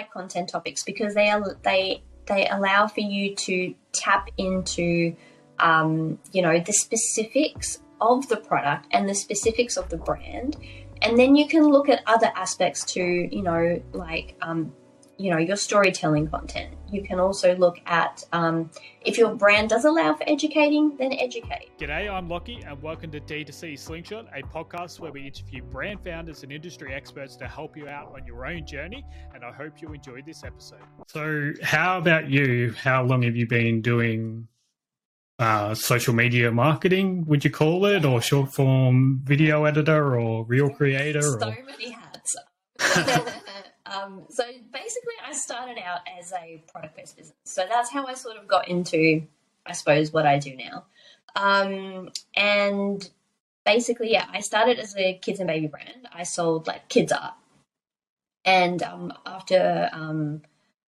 like content topics because they are they they allow for you to tap into um, you know the specifics of the product and the specifics of the brand. And then you can look at other aspects to you know like um, you know your storytelling content you can also look at um, if your brand does allow for educating then educate g'day i'm lockie and welcome to d2c slingshot a podcast where we interview brand founders and industry experts to help you out on your own journey and i hope you enjoyed this episode so how about you how long have you been doing uh, social media marketing, would you call it, or short form video editor, or reel creator? So or... many hats. um, so basically, I started out as a product based business. So that's how I sort of got into, I suppose, what I do now. Um, and basically, yeah, I started as a kids and baby brand. I sold like kids art. And um, after um,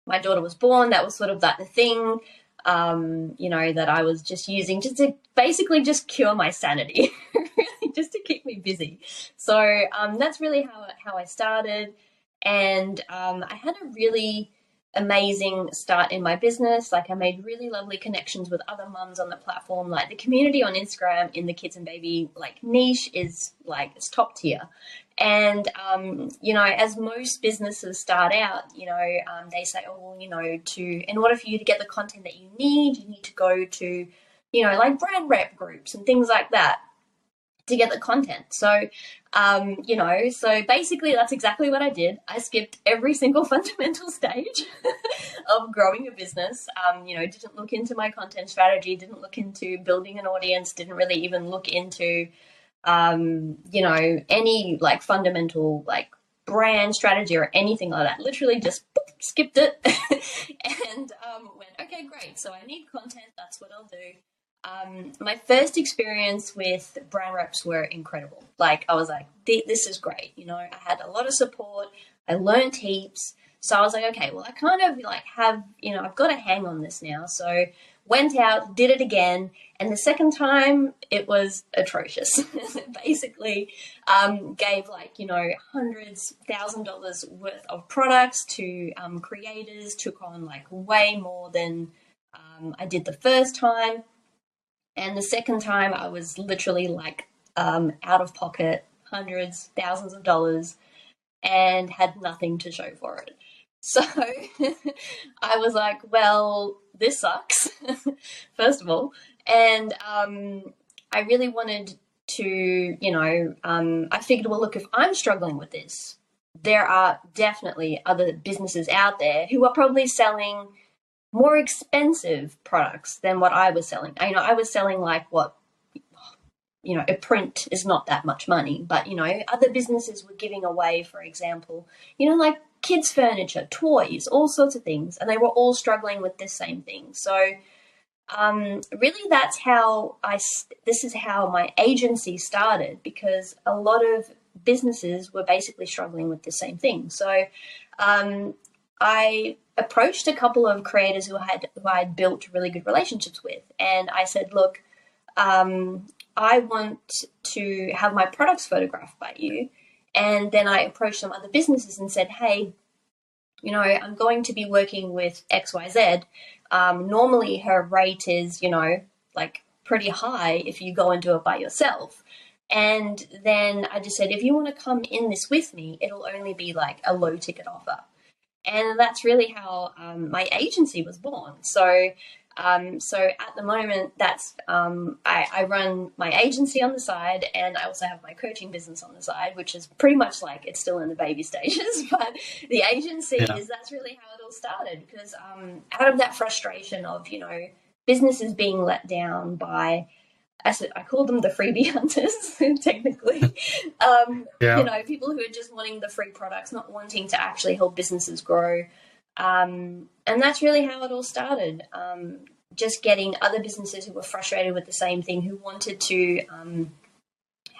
my daughter was born, that was sort of like the thing um, you know, that I was just using just to basically just cure my sanity, just to keep me busy. So um, that's really how how I started, and um, I had a really amazing start in my business. Like I made really lovely connections with other mums on the platform. Like the community on Instagram in the kids and baby like niche is like it's top tier. And um, you know, as most businesses start out, you know, um, they say, oh, well, you know, to in order for you to get the content that you need, you need to go to, you know, like brand rep groups and things like that to get the content. So, um, you know, so basically that's exactly what I did. I skipped every single fundamental stage of growing a business. Um, you know, didn't look into my content strategy, didn't look into building an audience, didn't really even look into, um, you know, any like fundamental like brand strategy or anything like that. Literally just boop, skipped it and um, went, okay, great. So I need content. That's what I'll do. Um, my first experience with brand reps were incredible. Like I was like, this is great. You know, I had a lot of support. I learned heaps. So I was like, okay, well, I kind of like have, you know, I've got a hang on this now. So went out, did it again, and the second time it was atrocious. Basically, um, gave like you know hundreds, thousand dollars worth of products to um, creators. Took on like way more than um, I did the first time and the second time, I was literally like um, out of pocket, hundreds, thousands of dollars, and had nothing to show for it. So I was like, well, this sucks, first of all. And um, I really wanted to, you know, um, I figured, well, look, if I'm struggling with this, there are definitely other businesses out there who are probably selling more expensive products than what I was selling. You know, I was selling like what you know, a print is not that much money, but you know, other businesses were giving away, for example, you know, like kids' furniture, toys, all sorts of things, and they were all struggling with this same thing. So, um, really, that's how I. This is how my agency started because a lot of businesses were basically struggling with the same thing. So, um, I approached a couple of creators who had who I had built really good relationships with, and I said, "Look, um, I want to have my products photographed by you." And then I approached some other businesses and said, "Hey, you know, I'm going to be working with X Y Z. Um, normally, her rate is, you know, like pretty high if you go and do it by yourself." And then I just said, if you want to come in this with me, it'll only be like a low ticket offer. And that's really how um, my agency was born. So, um, so at the moment, that's um, I, I, run my agency on the side, and I also have my coaching business on the side, which is pretty much like it's still in the baby stages. But the agency yeah. is that's really how it all started because um, out of that frustration of you know businesses being let down by I said I call them the freebie hunters technically. Um, yeah. You know, people who are just wanting the free products, not wanting to actually help businesses grow. Um, and that's really how it all started. Um, just getting other businesses who were frustrated with the same thing, who wanted to um,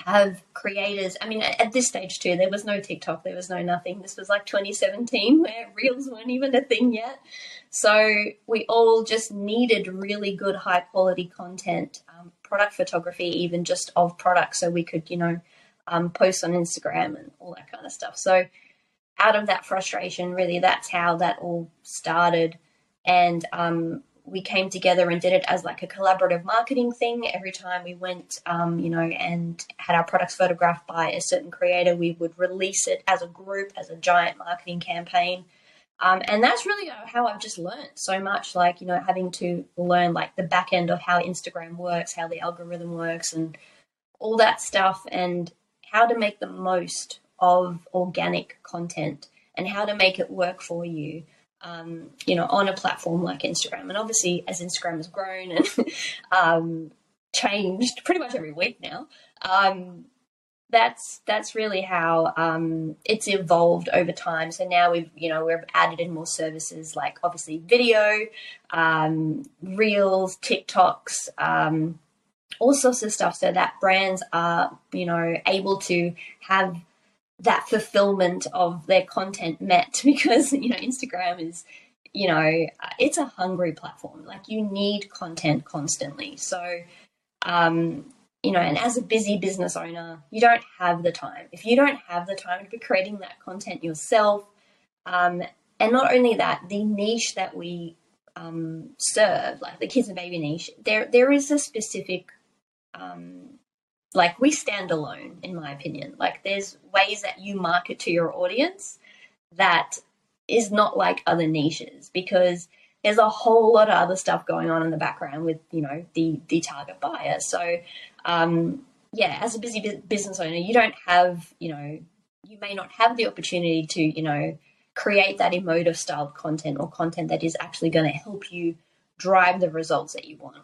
have creators. I mean, at this stage too, there was no TikTok, there was no nothing. This was like 2017 where reels weren't even a thing yet. So we all just needed really good, high quality content, um, product photography, even just of products, so we could, you know, um, post on Instagram and all that kind of stuff. So out of that frustration, really, that's how that all started. And um, we came together and did it as like a collaborative marketing thing. Every time we went, um, you know, and had our products photographed by a certain creator, we would release it as a group, as a giant marketing campaign. Um, and that's really how I've just learned so much, like, you know, having to learn like the back end of how Instagram works, how the algorithm works, and all that stuff, and how to make the most of organic content and how to make it work for you um, you know, on a platform like Instagram. And obviously, as Instagram has grown and um, changed pretty much every week now, um, that's that's really how um, it's evolved over time. So now we've you know we've added in more services like obviously video, um, reels, TikToks. Um, all sorts of stuff so that brands are you know able to have that fulfillment of their content met because you know Instagram is you know it's a hungry platform like you need content constantly so um you know and as a busy business owner you don't have the time. If you don't have the time to be creating that content yourself um and not only that the niche that we um serve like the kids and baby niche there there is a specific um like we stand alone in my opinion. Like there's ways that you market to your audience that is not like other niches because there's a whole lot of other stuff going on in the background with you know the the target buyer so um yeah as a busy business owner you don't have you know you may not have the opportunity to you know create that emotive styled content or content that is actually going to help you drive the results that you want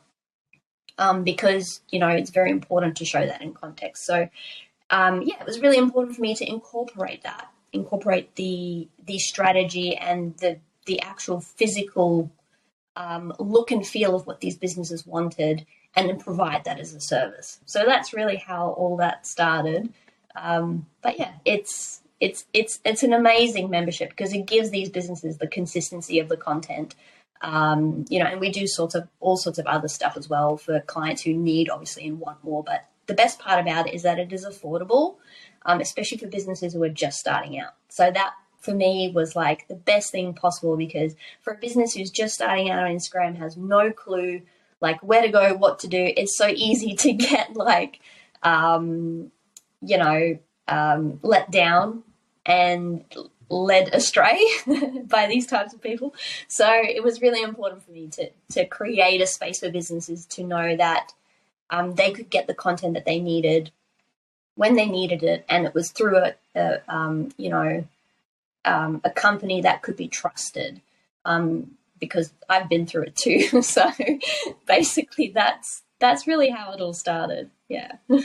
um, because you know it's very important to show that in context. So um, yeah, it was really important for me to incorporate that, incorporate the the strategy and the the actual physical um, look and feel of what these businesses wanted, and then provide that as a service. So that's really how all that started. Um, but yeah, it's it's it's it's an amazing membership because it gives these businesses the consistency of the content um, you know, and we do sorts of all sorts of other stuff as well for clients who need obviously and want more. But the best part about it is that it is affordable, um, especially for businesses who are just starting out. So that for me was like the best thing possible because for a business who's just starting out on Instagram has no clue like where to go, what to do, it's so easy to get like um, you know um, let down and led astray by these types of people. So it was really important for me to to create a space for businesses to know that um, they could get the content that they needed when they needed it, and it was through a, a um, you know um, a company that could be trusted. Um, because I've been through it too. so basically, that's that's really how it all started. Yeah.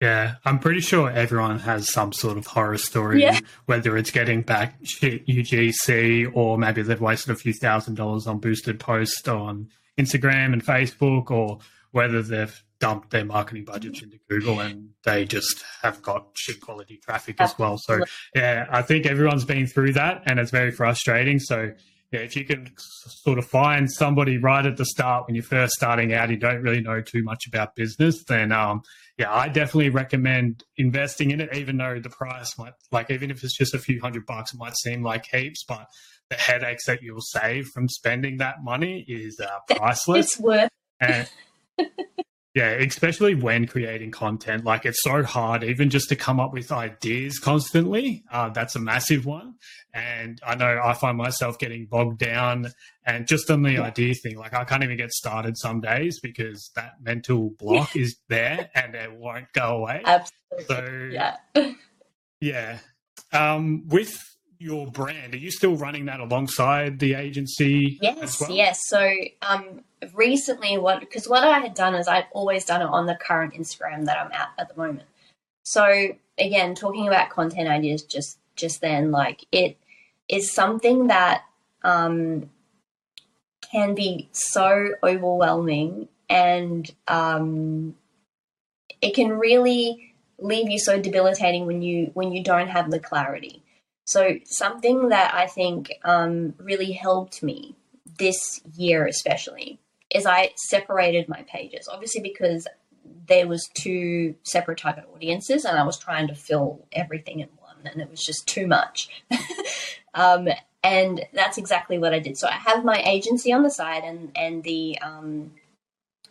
Yeah, I'm pretty sure everyone has some sort of horror story, yeah. whether it's getting back shit UGC or maybe they've wasted a few thousand dollars on boosted posts on Instagram and Facebook, or whether they've dumped their marketing budgets into Google and they just have got shit quality traffic as well. So, yeah, I think everyone's been through that and it's very frustrating. So, yeah, if you can sort of find somebody right at the start when you're first starting out, you don't really know too much about business, then um, yeah, I definitely recommend investing in it, even though the price might, like, even if it's just a few hundred bucks, it might seem like heaps, but the headaches that you'll save from spending that money is uh, priceless. It's worth. And, Yeah, especially when creating content. Like it's so hard, even just to come up with ideas constantly. Uh, that's a massive one. And I know I find myself getting bogged down and just on the yeah. idea thing. Like I can't even get started some days because that mental block is there and it won't go away. Absolutely. So, yeah. yeah. Um, with your brand, are you still running that alongside the agency? Yes, well? yes. So um, recently, what because what I had done is I've always done it on the current Instagram that I'm at at the moment. So again, talking about content ideas just just then, like it is something that um, can be so overwhelming and um, it can really leave you so debilitating when you when you don't have the clarity so, something that I think um, really helped me this year, especially, is I separated my pages. Obviously, because there was two separate target audiences, and I was trying to fill everything in one. and it was just too much. um, and that's exactly what I did. So I have my agency on the side, and and the um,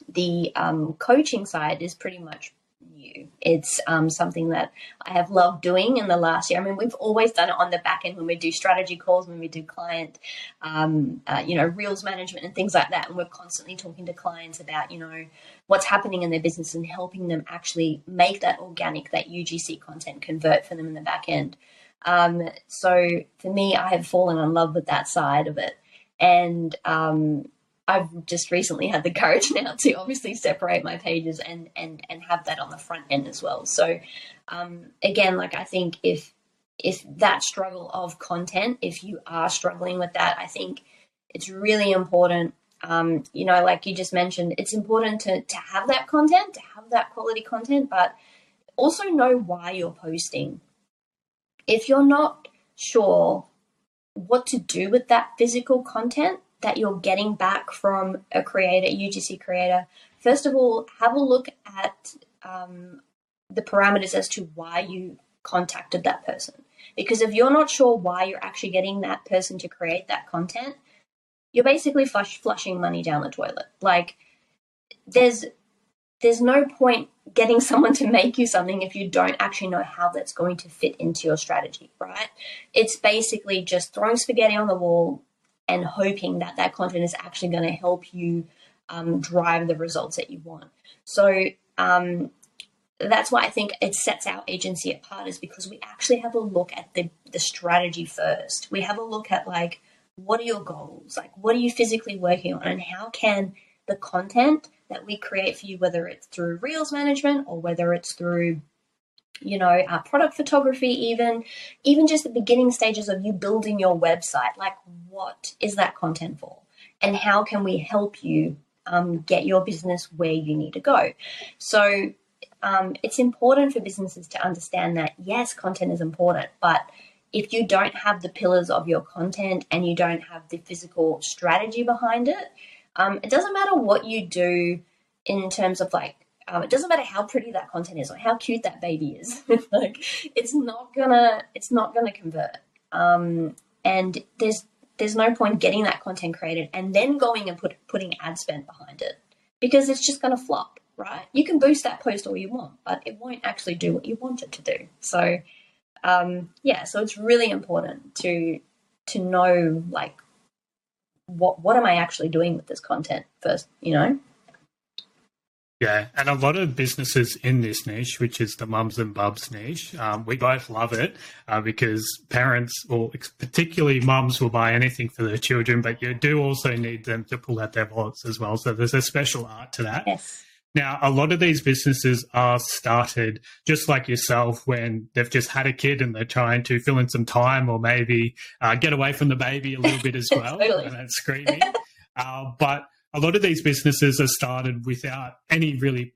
the um, coaching side is pretty much new. It's um, something that I have loved doing in the last year. I mean, we've always done it on the back end when we do strategy calls, when we do client, um, uh, you know, reels management and things like that. And we're constantly talking to clients about, you know, what's happening in their business and helping them actually make that organic, that UGC content convert for them in the back end. Um, so for me, I have fallen in love with that side of it. And um, I've just recently had the courage now to obviously separate my pages and and and have that on the front end as well. So um, again, like I think if if that struggle of content, if you are struggling with that, I think it's really important. Um, you know, like you just mentioned, it's important to to have that content, to have that quality content, but also know why you're posting if you're not sure what to do with that physical content that you're getting back from a creator, UGC creator, first of all, have a look at um, the parameters as to why you contacted that person. Because if you're not sure why you're actually getting that person to create that content, you're basically flush, flushing money down the toilet. Like, there's there's no point getting someone to make you something if you don't actually know how that's going to fit into your strategy, right? It's basically just throwing spaghetti on the wall and hoping that that content is actually going to help you um, drive the results that you want. So um, that's why I think it sets our agency apart is because we actually have a look at the, the strategy first. We have a look at like, what are your goals? Like, what are you physically working on? And how can the content that we create for you, whether it's through Reels management or whether it's through you know, uh, product photography, even, even just the beginning stages of you building your website. Like, what is that content for? And how can we help you um, get your business where you need to go? So, um, it's important for businesses to understand that yes, content is important, but if you don't have the pillars of your content and you don't have the physical strategy behind it, um, it doesn't matter what you do in terms of like, um, it doesn't matter how pretty that content is or how cute that baby is. like, it's not gonna, it's not gonna convert. Um, and there's there's no point getting that content created and then going and put putting ad spend behind it because it's just gonna flop, right? You can boost that post all you want, but it won't actually do what you want it to do. So, um, yeah, so it's really important to to know like what what am I actually doing with this content first, you know? Yeah, and a lot of businesses in this niche, which is the mums and bubs niche, um, we both love it uh, because parents, or particularly mums, will buy anything for their children, but you do also need them to pull out their wallets as well. So there's a special art to that. Yes. Now, a lot of these businesses are started just like yourself when they've just had a kid and they're trying to fill in some time or maybe uh, get away from the baby a little bit as well totally. and screaming. uh, but a lot of these businesses are started without any really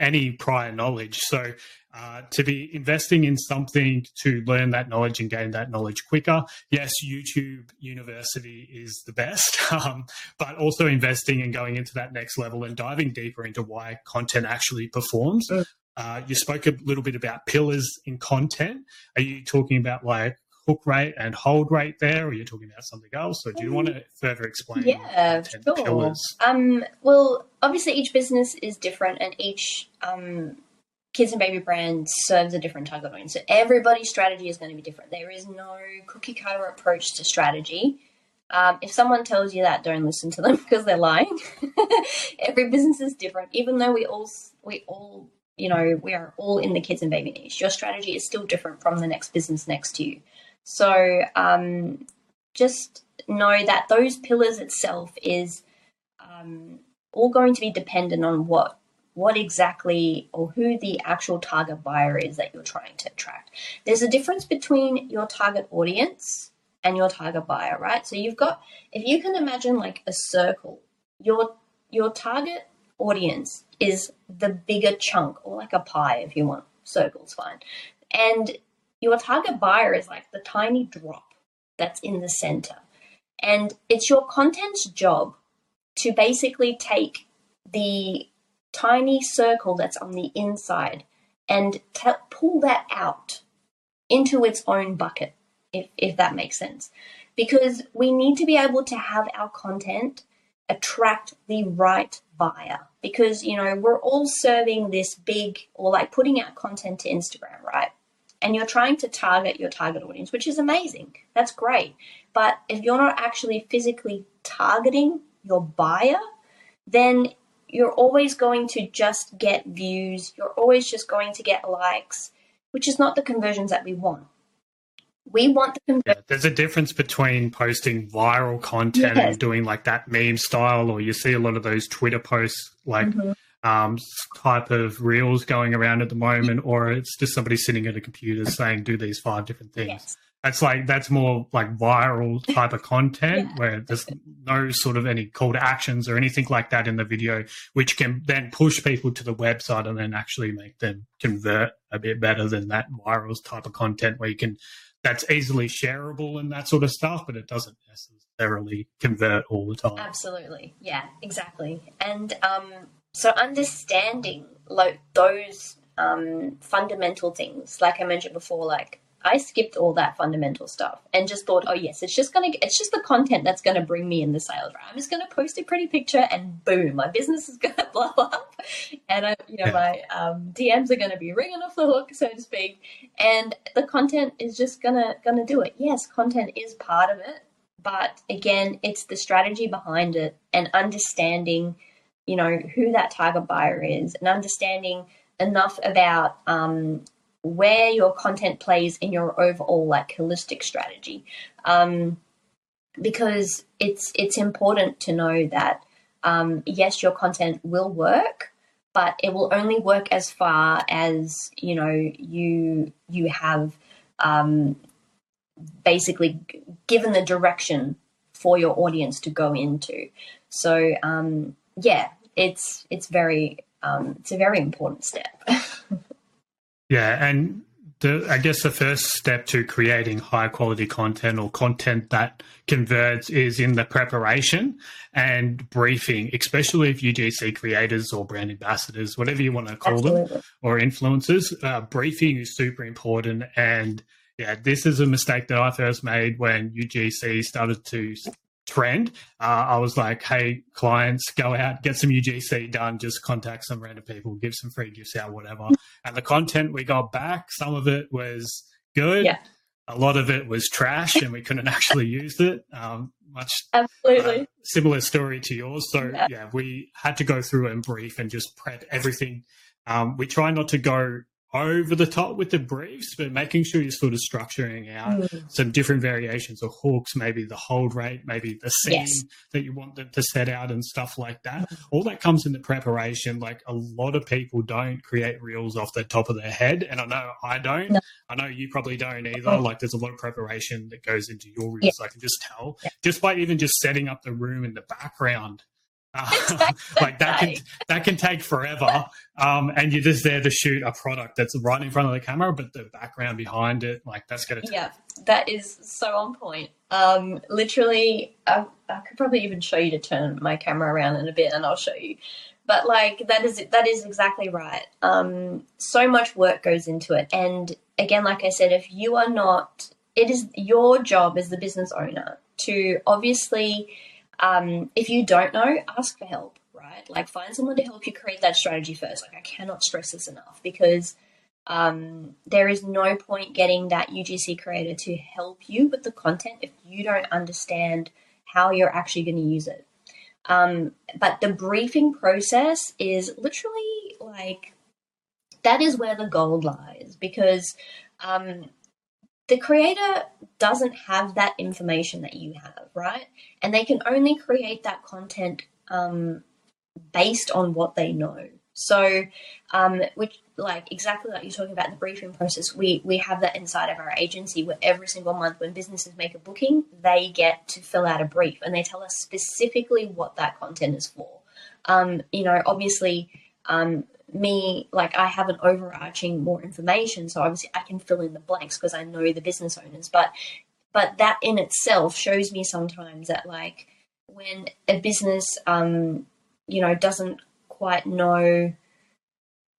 any prior knowledge. So uh, to be investing in something to learn that knowledge and gain that knowledge quicker, yes, YouTube University is the best, um, but also investing and going into that next level and diving deeper into why content actually performs. Uh, you spoke a little bit about pillars in content. Are you talking about like hook rate and hold rate there, or you're talking about something else? Or do you want to further explain? Yeah, sure. Pillars? Um, well, obviously, each business is different, and each um, kids and baby brand serves a different target audience. So everybody's strategy is going to be different. There is no cookie cutter approach to strategy. Um, if someone tells you that, don't listen to them because they're lying. Every business is different, even though we all we all you know we are all in the kids and baby niche. Your strategy is still different from the next business next to you. So um, just know that those pillars itself is um, all going to be dependent on what what exactly or who the actual target buyer is that you're trying to attract. There's a difference between your target audience and your target buyer, right? So you've got if you can imagine like a circle, your your target audience is the bigger chunk or like a pie if you want circles fine. And your target buyer is like the tiny drop that's in the center. And it's your content's job to basically take the tiny circle that's on the inside and t- pull that out into its own bucket, if, if that makes sense. Because we need to be able to have our content attract the right buyer. Because, you know, we're all serving this big or like putting out content to Instagram, right? And you're trying to target your target audience, which is amazing. That's great. But if you're not actually physically targeting your buyer, then you're always going to just get views. You're always just going to get likes, which is not the conversions that we want. We want the conversions. Yeah, there's a difference between posting viral content yes. and doing like that meme style, or you see a lot of those Twitter posts like mm-hmm. Um, type of reels going around at the moment, or it's just somebody sitting at a computer saying, do these five different things. Yes. That's like that's more like viral type of content yeah. where there's no sort of any call to actions or anything like that in the video, which can then push people to the website and then actually make them convert a bit better than that viral type of content where you can that's easily shareable and that sort of stuff, but it doesn't necessarily convert all the time. Absolutely, yeah, exactly. And um, so understanding like those um, fundamental things, like I mentioned before, like I skipped all that fundamental stuff and just thought, oh yes, it's just gonna, it's just the content that's gonna bring me in the sales. Right? I'm just gonna post a pretty picture and boom, my business is gonna blow up, and I, you know, yeah. my um, DMs are gonna be ringing off the hook, so to speak, and the content is just gonna gonna do it. Yes, content is part of it, but again, it's the strategy behind it and understanding, you know, who that target buyer is and understanding enough about um, where your content plays in your overall like holistic strategy. Um, because it's it's important to know that um, yes your content will work but it will only work as far as you know you you have um, basically given the direction for your audience to go into. So um, yeah it's it's very um, it's a very important step Yeah, and the, I guess the first step to creating high quality content or content that converts is in the preparation and briefing, especially if UGC creators or brand ambassadors, whatever you want to call Absolutely. them, or influencers. Uh, briefing is super important. And yeah, this is a mistake that I first made when UGC started to trend. Uh, I was like, hey, clients, go out, get some UGC done, just contact some random people, give some free gifts out, whatever. And the content we got back, some of it was good. Yeah. A lot of it was trash and we couldn't actually use it. Um, much absolutely uh, similar story to yours. So yeah. yeah. we had to go through and brief and just prep everything. Um, we try not to go over the top with the briefs, but making sure you're sort of structuring out mm. some different variations of hooks, maybe the hold rate, maybe the scene yes. that you want them to set out and stuff like that. Mm. All that comes in the preparation. Like a lot of people don't create reels off the top of their head. And I know I don't. No. I know you probably don't either. Oh. Like there's a lot of preparation that goes into your reels. Yeah. I can just tell yeah. just by even just setting up the room in the background like that can that can take forever, um, and you're just there to shoot a product that's right in front of the camera, but the background behind it, like that's gonna. Yeah, that is so on point. Um, literally, I, I could probably even show you to turn my camera around in a bit, and I'll show you. But like that is that is exactly right. Um, so much work goes into it, and again, like I said, if you are not, it is your job as the business owner to obviously um, if you don't know, ask for help, right? Like find someone to help you create that strategy first. Like I cannot stress this enough because um, there is no point getting that UGC creator to help you with the content if you don't understand how you're actually going to use it. Um, but the briefing process is literally like that is where the gold lies because um, the creator doesn't have that information that you have, right? And they can only create that content um, based on what they know. So, um, which like exactly like you're talking about the briefing process, we we have that inside of our agency where every single month when businesses make a booking, they get to fill out a brief and they tell us specifically what that content is for. Um, you know, obviously, um, me like I have an overarching more information, so obviously I can fill in the blanks because I know the business owners. But but that in itself shows me sometimes that like when a business um you know doesn't quite know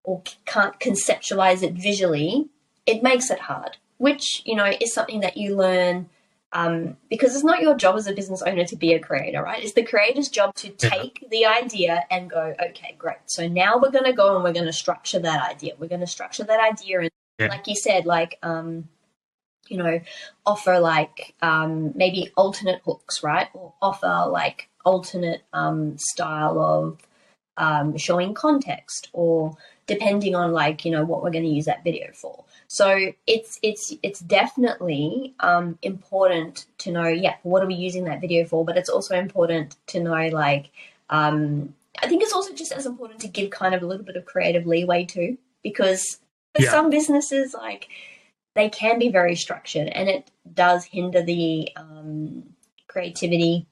or can't conceptualize it visually, it makes it hard. which you know is something that you learn um, because it's not your job as a business owner to be a creator, right? It's the creator's job to take yeah. the idea and go, okay, great. So now we're going to go and we're going to structure that idea. We're going to structure that idea, and yeah. like you said, like um, you know, offer like um, maybe alternate hooks, right? Or offer like alternate um, style of um, showing context, or depending on like you know what we're going to use that video for. So it's it's it's definitely um, important to know, yeah, what are we using that video for? But it's also important to know, like, um, I think it's also just as important to give kind of a little bit of creative leeway too, because for yeah. some businesses, like, they can be very structured, and it does hinder the um, creativity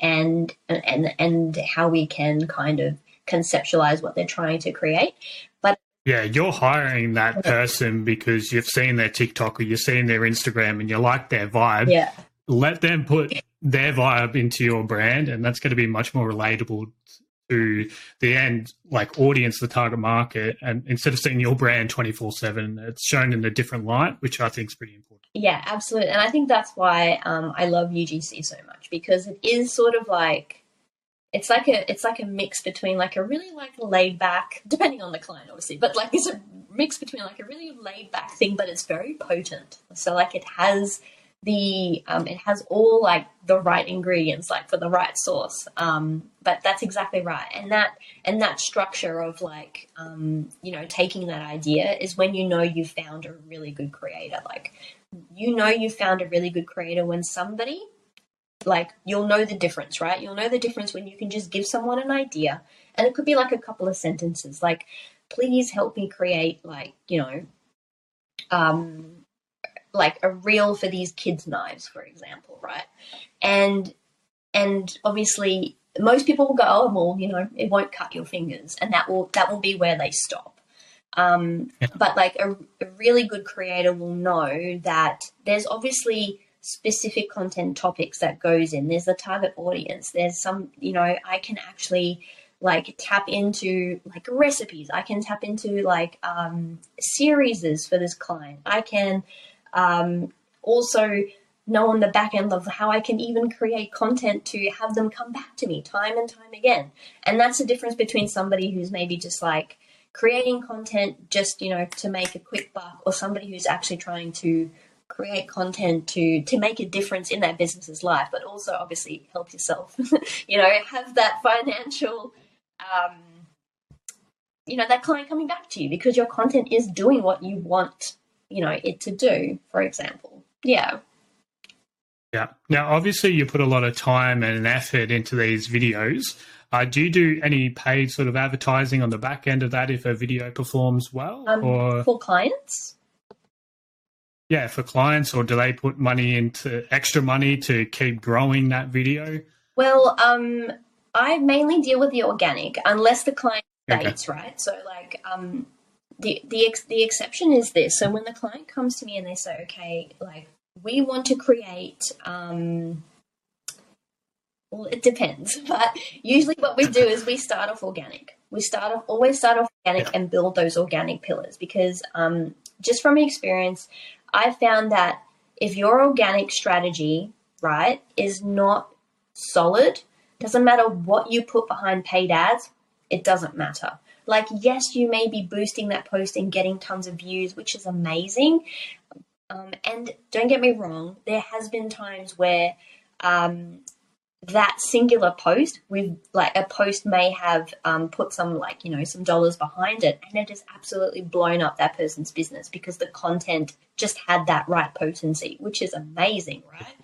and and and how we can kind of conceptualize what they're trying to create. Yeah, you're hiring that person because you've seen their TikTok or you've seen their Instagram and you like their vibe. Yeah. Let them put their vibe into your brand, and that's going to be much more relatable to the end, like audience, the target market. And instead of seeing your brand 24 7, it's shown in a different light, which I think is pretty important. Yeah, absolutely. And I think that's why um, I love UGC so much because it is sort of like it's like a it's like a mix between like a really like laid back depending on the client obviously but like it's a mix between like a really laid back thing but it's very potent. So like it has the um, it has all like the right ingredients like for the right sauce um, but that's exactly right. And that and that structure of like um, you know taking that idea is when you know you've found a really good creator. Like you know you found a really good creator when somebody like you'll know the difference, right? You'll know the difference when you can just give someone an idea and it could be like a couple of sentences like please help me create like, you know, um like a reel for these kids knives for example, right? And and obviously most people will go, oh well, you know, it won't cut your fingers and that will that will be where they stop. Um, yeah. But like a, a really good creator will know that there's obviously specific content topics that goes in. There's the target audience. There's some, you know, I can actually like tap into like recipes. I can tap into like um, series for this client. I can um, also know on the back end of how I can even create content to have them come back to me time and time again. And that's the difference between somebody who's maybe just like creating content just, you know, to make a quick buck or somebody who's actually trying to create content to to make a difference in that business's life, but also obviously help yourself. you know, have that financial, um, you know, that client coming back to you because your content is doing what you want, you know, it to do. For example, yeah. Yeah. Now, obviously, you put a lot of time and effort into these videos. Uh, do you do any paid sort of advertising on the back end of that if a video performs well? Um, or for clients? Yeah, for clients, or do they put money into extra money to keep growing that video? Well, um, I mainly deal with the organic, unless the client states, okay. right? So, like, um, the the ex- the exception is this. So, when the client comes to me and they say, "Okay, like, we want to create," um, well, it depends, but usually what we do is we start off organic. We start off always start off organic yeah. and build those organic pillars because, um, just from experience, I found that if your organic strategy, right, is not solid, doesn't matter what you put behind paid ads, it doesn't matter. Like, yes, you may be boosting that post and getting tons of views, which is amazing. Um, and don't get me wrong, there has been times where um, that singular post with like a post may have um, put some like you know some dollars behind it and it has absolutely blown up that person's business because the content just had that right potency which is amazing right?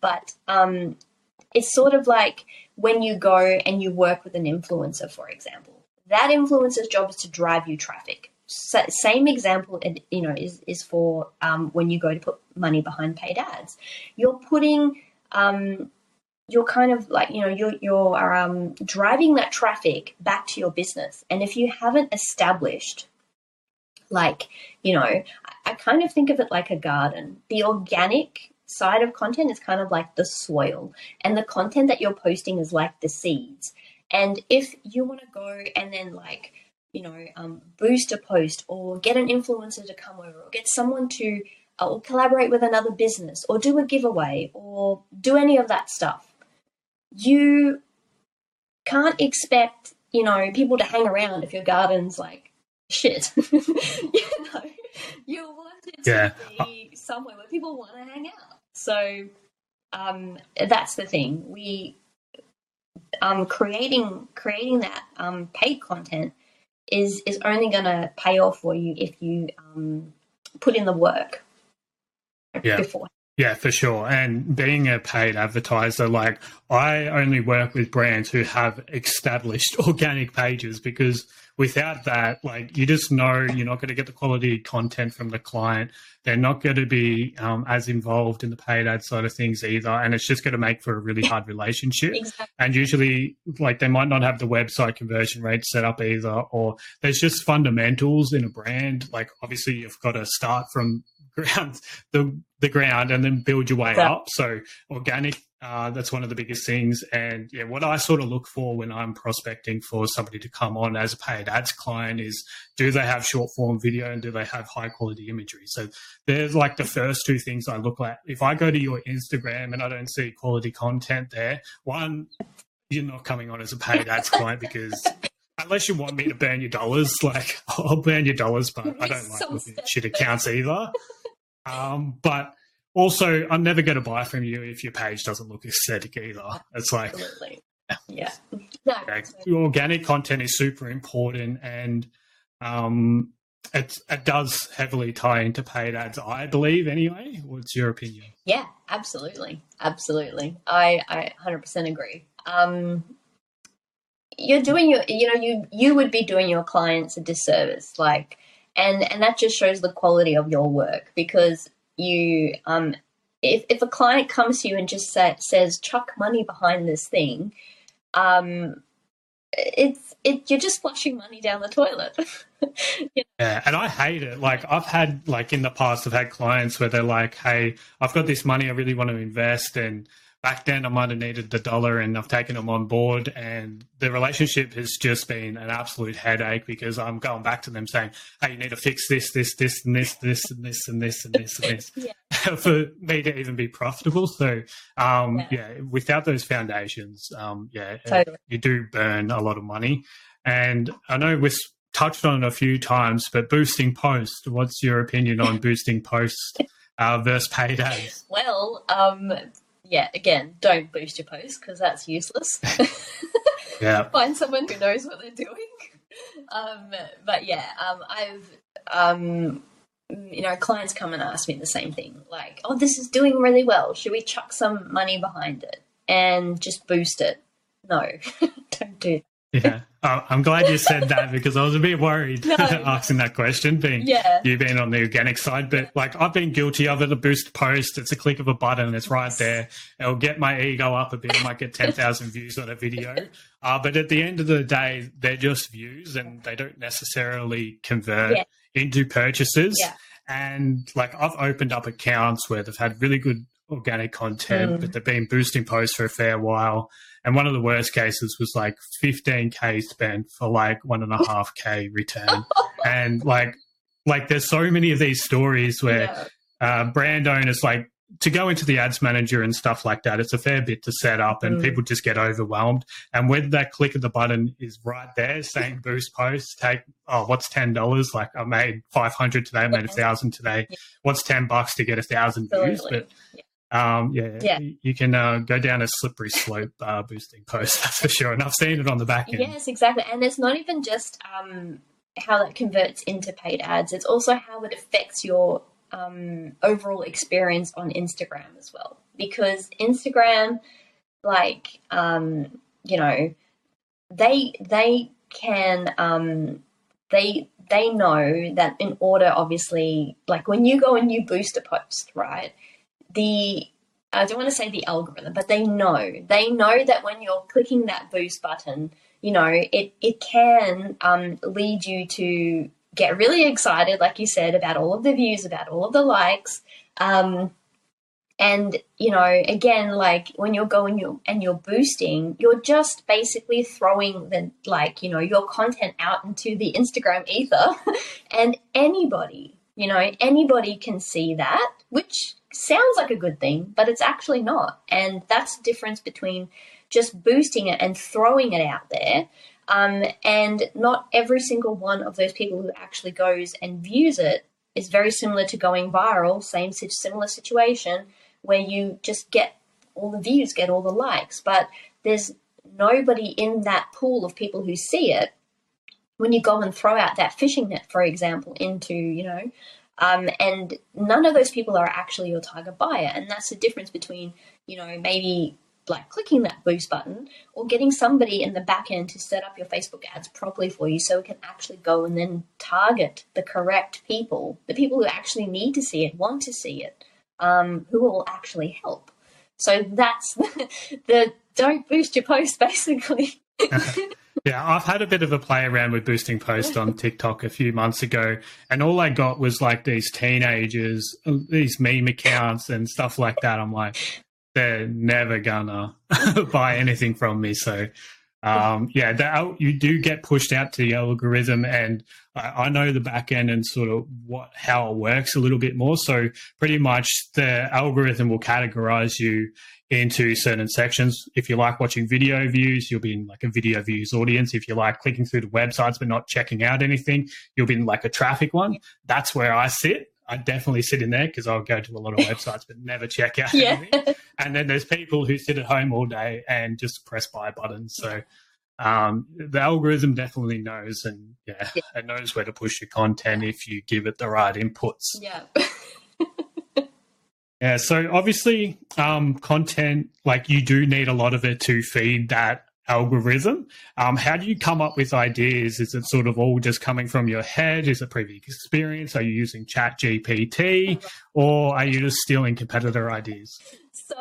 But um, it's sort of like when you go and you work with an influencer for example that influencer's job is to drive you traffic. So, same example you know is, is for um, when you go to put money behind paid ads. You're putting um, you're kind of like you know you're you're um, driving that traffic back to your business. And if you haven't established like you know I, kind of think of it like a garden. The organic side of content is kind of like the soil. And the content that you're posting is like the seeds. And if you want to go and then like you know um, boost a post or get an influencer to come over or get someone to or collaborate with another business or do a giveaway or do any of that stuff, you can't expect, you know, people to hang around if your garden's like shit. you know, you want it to Yeah. be somewhere where people want to hang out. So um, that's the thing. We um, creating creating that um, paid content is is only going to pay off for you if you um, put in the work Yeah. before. Yeah, for sure. And being a paid advertiser, like I only work with brands who have established organic pages because without that, like you just know you're not going to get the quality content from the client. They're not going to be um, as involved in the paid ad side of things either. And it's just going to make for a really hard relationship. Exactly. And usually, like they might not have the website conversion rate set up either, or there's just fundamentals in a brand. Like obviously, you've got to start from ground the the ground and then build your way Yeah. up. So organic, uh, that's one of the biggest things. And yeah, what I sort of look for when I'm prospecting for somebody to come on as a paid ads client is do they have short form video and do they have high quality imagery? So there's like the first two things I look at. If I go to your Instagram and I don't see quality content there, one, you're not coming on as a paid ads client because unless you want me to burn your dollars, like I'll burn your dollars, but I don't like looking at shit accounts either. Um, but also, I'm never going to buy from you if your page doesn't look aesthetic either. It's like Absolutely. Yeah. No. okay, organic content is super important and um, it, it does heavily tie into paid ads, I believe, anyway. What's your opinion? Yeah, absolutely. Absolutely. I, I 100% agree. Um, you're doing your, you know, you, you would be doing your clients a disservice. Like, and, and that just shows the quality of your work because you, um, if, if a client comes to you and just sa- says, chuck money behind this thing, um, it's, it, you're just flushing money down the toilet. Yeah, and I hate it. Like I've had like in the past, I've had clients where they're like, "Hey, I've got this money, I really want to invest," and back then I might have needed the dollar, and I've taken them on board, and the relationship has just been an absolute headache because I'm going back to them saying, "Hey, you need to fix this, this, this, and this, this, and this, and this, and this, and this." Yeah. For me to even be profitable, so um, Yeah. yeah. without those foundations, um, yeah, Totally. you do burn a lot of money. And I know we've touched on it a few times, but boosting post, what's your opinion on boosting post uh, versus paid ads? Well, um, yeah, again, don't boost your post because that's useless. Yeah. Find someone who knows what they're doing. Um, but yeah, um, I've, um, you know, clients come and ask me the same thing like, oh, this is doing really well. Should we chuck some money behind it and just boost it? No, don't do Yeah. Uh, I'm glad you said that because I was a bit worried No, no. asking that question, being Yeah. you being on the organic side. But like I've been guilty of it. A boost post, it's a click of a button, it's right there. It'll get my ego up a bit. I might get 10,000 views on a video. Uh, but at the end of the day, they're just views and they don't necessarily convert Yeah. into purchases. Yeah. And like I've opened up accounts where they've had really good organic content, Mm. but they've been boosting posts for a fair while. And one of the worst cases was like 15k spent for like one and a half k return. and like, like there's so many of these stories where Yeah. uh, brand owners like to go into the ads manager and stuff like that. It's a fair bit to set up, and Mm. people just get overwhelmed. And when that click of the button is right there saying boost post, take oh, what's ten dollars? Like I made five hundred today, I made a thousand today. Yeah. What's ten bucks to get a thousand views? But um, yeah, Yeah. you can uh, go down a slippery slope uh, boosting posts. That's for sure. And I've seen it on the back end. Yes, exactly. And it's not even just um, how that converts into paid ads, it's also how it affects your um, overall experience on Instagram as well. Because Instagram, like, um, you know, they they can um, they they know that in order obviously like when you go and you boost a post right the I don't want to say the algorithm, but they know. They know that when you're clicking that boost button, you know, it, it can um, lead you to get really excited, like you said, about all of the views, about all of the likes. Um, and, you know, again, like when you're going you and you're boosting, you're just basically throwing the, like, you know, your content out into the Instagram ether and anybody, You know, anybody can see that, which sounds like a good thing, but it's actually not. And that's the difference between just boosting it and throwing it out there. Um, and not every single one of those people who actually goes and views it is very similar to going viral, same similar situation where you just get all the views, get all the likes, but there's nobody in that pool of people who see it when you go and throw out that fishing net, for example, into, you know, um, and none of those people are actually your target buyer. And that's the difference between, you know, maybe like clicking that boost button or getting somebody in the back end to set up your Facebook ads properly for you so it can actually go and then target the correct people, the people who actually need to see it, want to see it, um, who will actually help. So that's the, the don't boost your post basically. yeah, I've had a bit of a play around with boosting posts on TikTok a few months ago, and all I got was like these teenagers, these meme accounts and stuff like that. I'm like, they're never gonna buy anything from me. So, um, yeah, that, you do get pushed out to the algorithm, and I, I, know the back end and sort of what how it works a little bit more. So, pretty much the algorithm will categorize you into certain sections. If you like watching video views, you'll be in like a video views audience. If you like clicking through the websites but not checking out anything, you'll be in like a traffic one. That's where I sit. I definitely sit in there because I'll go to a lot of websites but never check out yeah. anything. And then there's people who sit at home all day and just press buy buttons. So um, the algorithm definitely knows and yeah, yeah, it knows where to push your content if you give it the right inputs. Yeah. yeah. So obviously, um, content like you do need a lot of it to feed that algorithm. Um, how do you come up with ideas? Is it sort of all just coming from your head? Is it previous experience? Are you using Chat GPT or are you just stealing competitor ideas? So,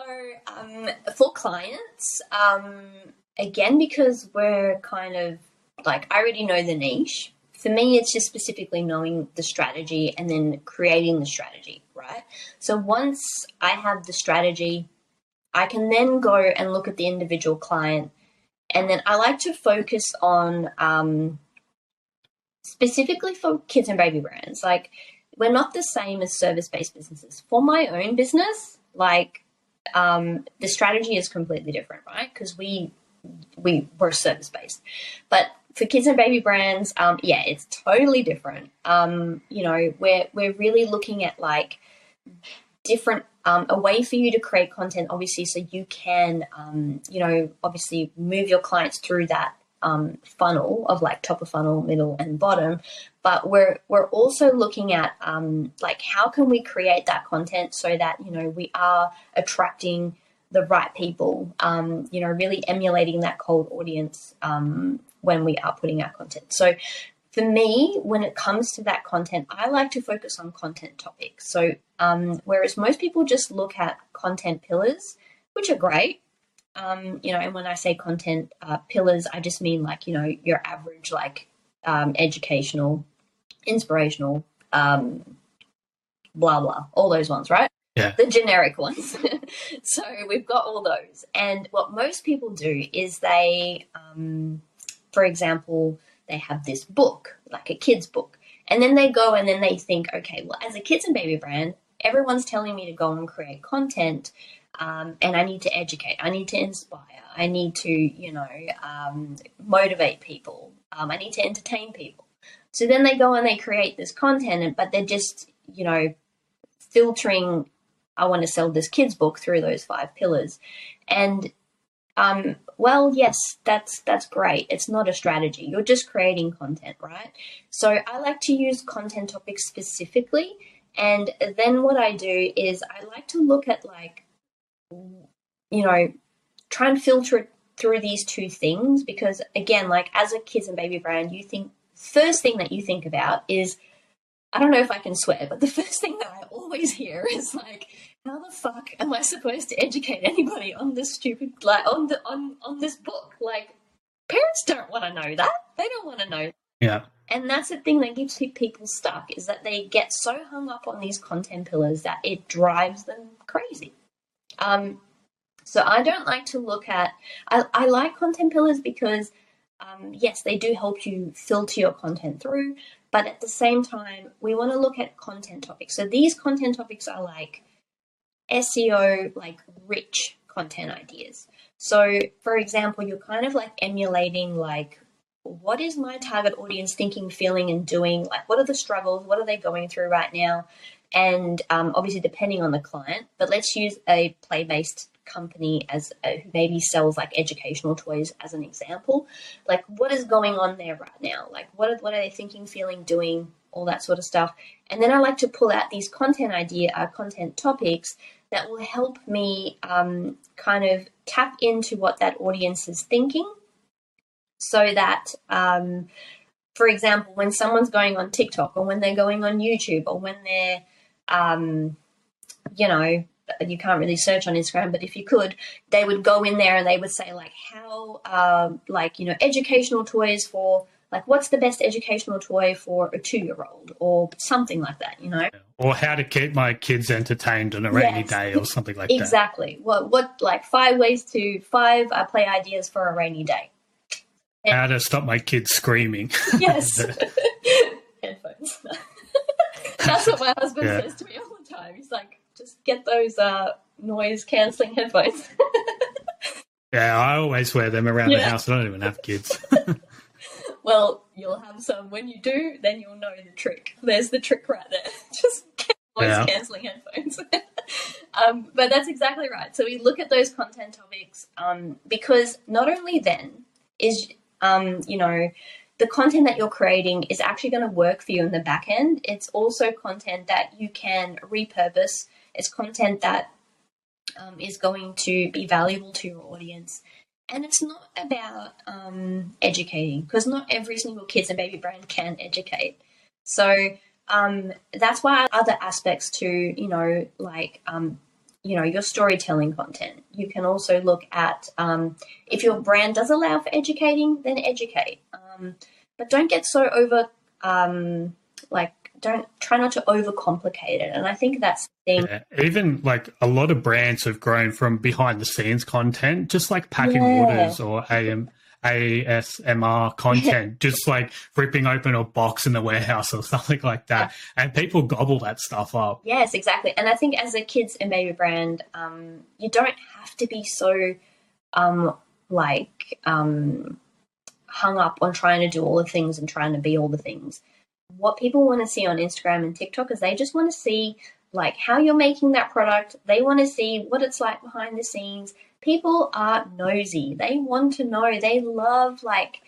um, for clients, um, again, because we're kind of like, I already know the niche. For me, it's just specifically knowing the strategy and then creating the strategy, right? So, once I have the strategy, I can then go and look at the individual client and then I like to focus on um, specifically for kids and baby brands. Like, we're not the same as service based businesses. For my own business, like, um, the strategy is completely different, right? Because we we were service based, but for kids and baby brands, um, yeah, it's totally different. Um, you know, we're we're really looking at like different um, a way for you to create content, obviously, so you can, um, you know, obviously move your clients through that um, funnel of like top of funnel, middle, and bottom. But we're we're also looking at um, like how can we create that content so that you know we are attracting the right people. Um, you know, really emulating that cold audience um, when we are putting out content. So for me, when it comes to that content, I like to focus on content topics. So, um, whereas most people just look at content pillars, which are great, um, you know, and when I say content uh, pillars, I just mean like, you know, your average, like um, educational, inspirational, um, blah, blah, all those ones, right? Yeah. The generic ones. so we've got all those. And what most people do is they, um, for example, they have this book, like a kid's book. And then they go and then they think, okay, well, as a kids and baby brand, everyone's telling me to go and create content. Um, and I need to educate. I need to inspire. I need to, you know, um, motivate people. Um, I need to entertain people. So then they go and they create this content, but they're just, you know, filtering. I want to sell this kid's book through those five pillars, and um, well, yes, that's that's great. It's not a strategy. You're just creating content, right? So I like to use content topics specifically, and then what I do is I like to look at like, you know, try and filter it through these two things because again, like as a kids and baby brand, you think first thing that you think about is I don't know if I can swear, but the first thing that I always hear is like, how the fuck am I supposed to educate anybody on this stupid like on the on on this book? Like parents don't want to know that. They don't want to know. Yeah. And that's the thing that keeps people stuck is that they get so hung up on these content pillars that it drives them crazy. Um, so I don't like to look at. I, I like content pillars because um, yes, they do help you filter your content through. But at the same time, we want to look at content topics. So these content topics are like SEO, like rich content ideas. So, for example, you're kind of like emulating like what is my target audience thinking, feeling, and doing? Like, what are the struggles? What are they going through right now? And um, obviously, depending on the client, but let's use a play based company as uh, who maybe sells like educational toys as an example. Like, what is going on there right now? Like, what are, what are they thinking, feeling, doing? All that sort of stuff. And then I like to pull out these content idea, uh, content topics that will help me um, kind of tap into what that audience is thinking so that um, for example when someone's going on tiktok or when they're going on youtube or when they're um, you know you can't really search on instagram but if you could they would go in there and they would say like how uh, like you know educational toys for like what's the best educational toy for a two-year-old or something like that you know or how to keep my kids entertained on a rainy yes. day or something like exactly. that exactly what what like five ways to five uh, play ideas for a rainy day how to stop my kids screaming. Yes. Headphones. That's what my husband yeah. says to me all the time. He's like, just get those uh, noise cancelling headphones. yeah, I always wear them around yeah. the house. I don't even have kids. Well, you'll have some. When you do, then you'll know the trick. There's the trick right there. Just noise yeah. cancelling headphones. um, but that's exactly right. So we look at those content topics um, because not only then is um, you know, the content that you're creating is actually going to work for you in the back end. It's also content that you can repurpose. It's content that um, is going to be valuable to your audience. And it's not about um, educating because not every single kids and baby brand can educate. So um, that's why other aspects to, you know, like um, you know your storytelling content you can also look at um, if your brand does allow for educating then educate um, but don't get so over um, like don't try not to overcomplicate it and i think that's the thing yeah, even like a lot of brands have grown from behind the scenes content just like packing yeah. waters or am ASMR content, just like ripping open a box in the warehouse or something like that. And people gobble that stuff up. Yes, exactly. And I think as a kids and baby brand, um, you don't have to be so um, like um, hung up on trying to do all the things and trying to be all the things. What people want to see on Instagram and TikTok is they just want to see like how you're making that product. They want to see what it's like behind the scenes people are nosy. They want to know. They love like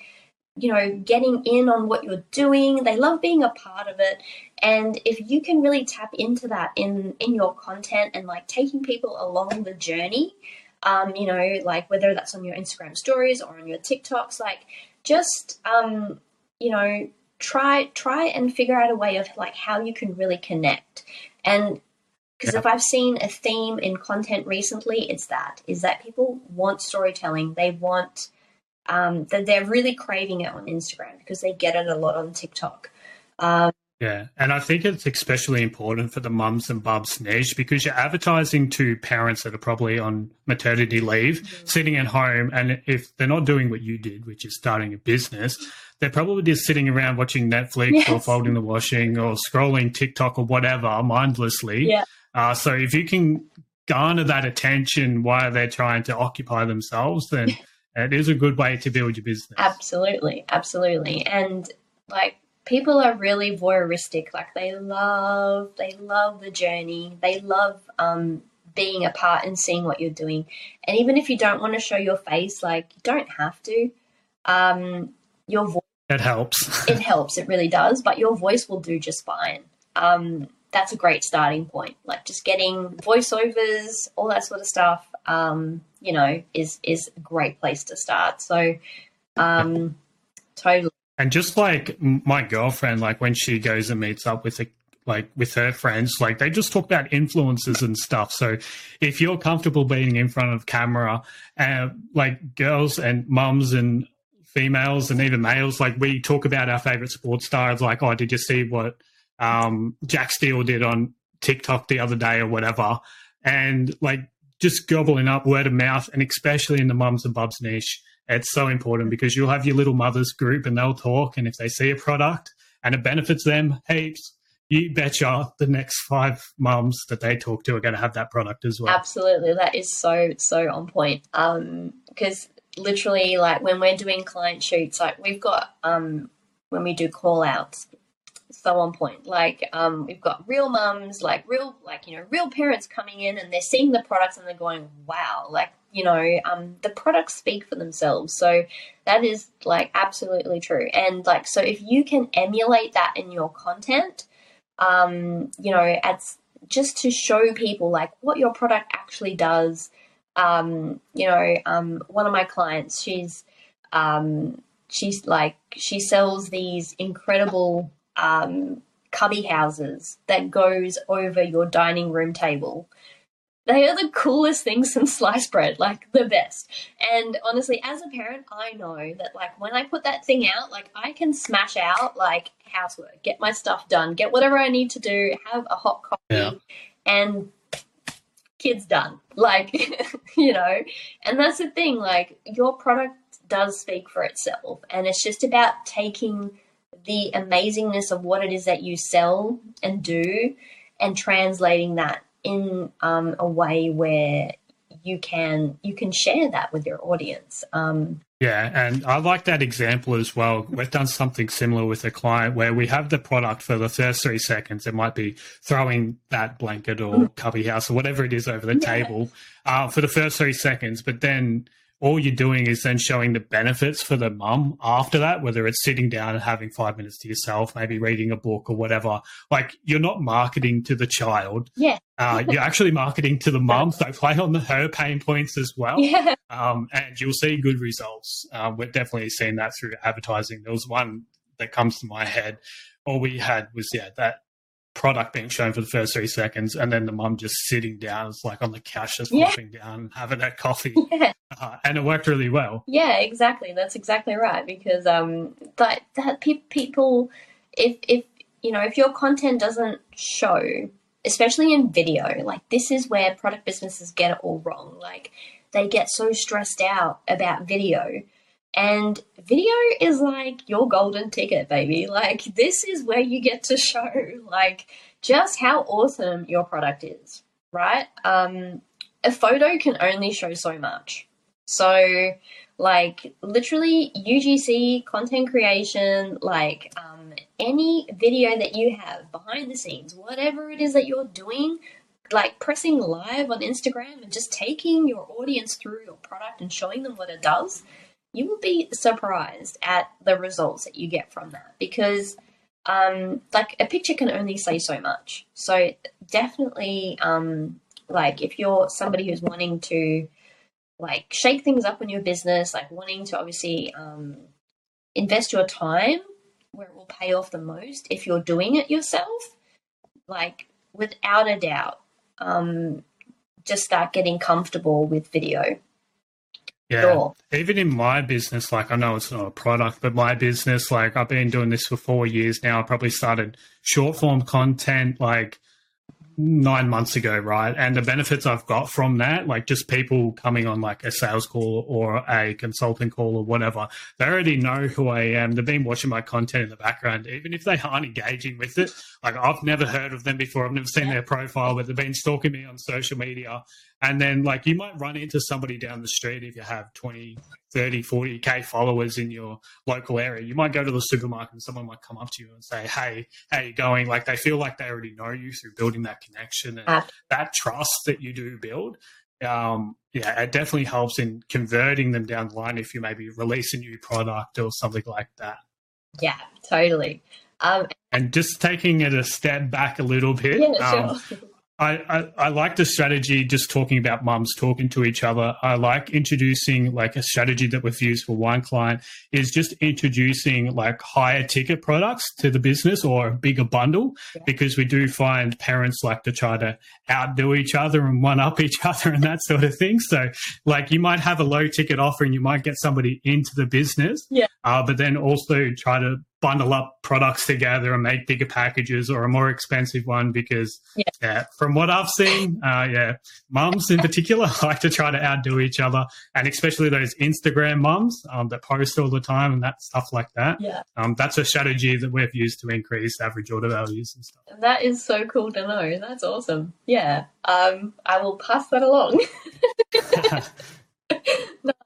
you know getting in on what you're doing. They love being a part of it. And if you can really tap into that in in your content and like taking people along the journey, um, you know, like whether that's on your Instagram stories or on your TikToks, like just um, you know, try try and figure out a way of like how you can really connect. And because yeah. if I've seen a theme in content recently, it's that is that people want storytelling. They want um, that they're really craving it on Instagram because they get it a lot on TikTok. Um, yeah, and I think it's especially important for the mums and bubs niche because you're advertising to parents that are probably on maternity leave, mm-hmm. sitting at home, and if they're not doing what you did, which is starting a business, they're probably just sitting around watching Netflix yes. or folding the washing or scrolling TikTok or whatever mindlessly. Yeah. Uh, so if you can garner that attention while they're trying to occupy themselves, then it is a good way to build your business. Absolutely, absolutely, and like people are really voyeuristic. Like they love, they love the journey. They love um, being a part and seeing what you're doing. And even if you don't want to show your face, like you don't have to. Um, your voice. It helps. it helps. It really does. But your voice will do just fine. Um, that's a great starting point. Like just getting voiceovers, all that sort of stuff, um, you know, is is a great place to start. So, um, totally. And just like my girlfriend, like when she goes and meets up with a like with her friends, like they just talk about influences and stuff. So if you're comfortable being in front of camera, and uh, like girls and mums and females and even males, like we talk about our favorite sports stars. Like, oh, did you see what um, Jack Steele did on TikTok the other day or whatever, and like just gobbling up word of mouth, and especially in the mums and bubs niche, it's so important because you'll have your little mothers group and they'll talk, and if they see a product and it benefits them heaps, you betcha the next five mums that they talk to are going to have that product as well. Absolutely. That is so, so on point. Um, because literally like when we're doing client shoots, like we've got, um, when we do call outs, so on point. Like um, we've got real mums, like real, like you know, real parents coming in and they're seeing the products and they're going, "Wow!" Like you know, um, the products speak for themselves. So that is like absolutely true. And like, so if you can emulate that in your content, um, you know, it's just to show people like what your product actually does. Um, you know, um, one of my clients, she's, um, she's like, she sells these incredible, um, cubby houses that goes over your dining room table they are the coolest things since sliced bread, like the best. And honestly, as a parent, I know that like when I put that thing out, like I can smash out like housework, get my stuff done, get whatever I need to do, have a hot coffee, yeah. and kids done. Like, you know, and that's the thing, like your product does speak for itself. And it's just about taking the amazingness of what it is that you sell and do and translating that in um, a way where you can you can share that with your audience. Um, yeah, and I like that example as well. We've done something similar with a client where we have the product for the first three seconds. It might be throwing that blanket or mm. cubby house or whatever it is over the yeah. table uh, for the first three seconds, but then all you're doing is then showing the benefits for the mum after that, whether it's sitting down and having five minutes to yourself, maybe reading a book or whatever. Like you're not marketing to the child. Yeah. Uh, you're actually marketing to the mum. So play on the, her pain points as well. Yeah. Um, and you'll see good results. Uh, we're definitely seeing that through advertising. There was one that comes to my head. All we had was, yeah, that product being shown for the first three seconds, and then the mum just sitting down, it's like on the couch, just yeah. down, having that coffee, yeah. uh, and it worked really well. Yeah, exactly. That's exactly right because um, that that pe- people, if if you know, if your content doesn't show, especially in video, like this is where product businesses get it all wrong. Like they get so stressed out about video and video is like your golden ticket, baby. Like, this is where you get to show, like, just how awesome your product is, right? Um, a photo can only show so much. So, like, literally, UGC, content creation, like, um, any video that you have behind the scenes, whatever it is that you're doing, like pressing live on Instagram and just taking your audience through your product and showing them what it does you will be surprised at the results that you get from that because um, like a picture can only say so much. So definitely, um, like if you're somebody who's wanting to like shake things up in your business, like wanting to obviously um, invest your time where it will pay off the most if you're doing it yourself, like without a doubt, um, just start getting comfortable with video yeah. Sure. Even in my business, like I know it's not a product, but my business, like I've been doing this for four years now. I probably started short form content like nine months ago, right? And the benefits I've got from that, like just people coming on like a sales call or a consulting call or whatever, they already know who I am. They've been watching my content in the background, even if they aren't engaging with it. Like I've never heard of them before. I've never seen their profile, but they've been stalking me on social media. And then like you might run into somebody down the street if you have 20, 30, 40K followers in your local area. You might go to the supermarket and someone might come up to you and say, Hey, how you going? Like they feel like they already know you through building that connection and that trust that you do build. Um, yeah, it definitely helps in converting them down the line if you maybe release a new product or something like that. Yeah, totally. Um, and just taking it a step back a little bit, yeah, sure. um, I, I, I, like the strategy just talking about mums talking to each other. I like introducing like a strategy that we've used for one client is just introducing like higher ticket products to the business or a bigger bundle yeah. because we do find parents like to try to outdo each other and one up each other and that sort of thing. So like you might have a low ticket offer and you might get somebody into the business, yeah. Uh, but then also try to bundle up products together and make bigger packages or a more expensive one because Yeah. yeah, from what I've seen, uh, yeah, mums in particular like to try to outdo each other, and especially those Instagram mums um, that post all the time and that stuff like that. Yeah. Um, that's a strategy that we've used to increase average order values and stuff. That is so cool to know. That's awesome. Yeah. Um, I will pass that along.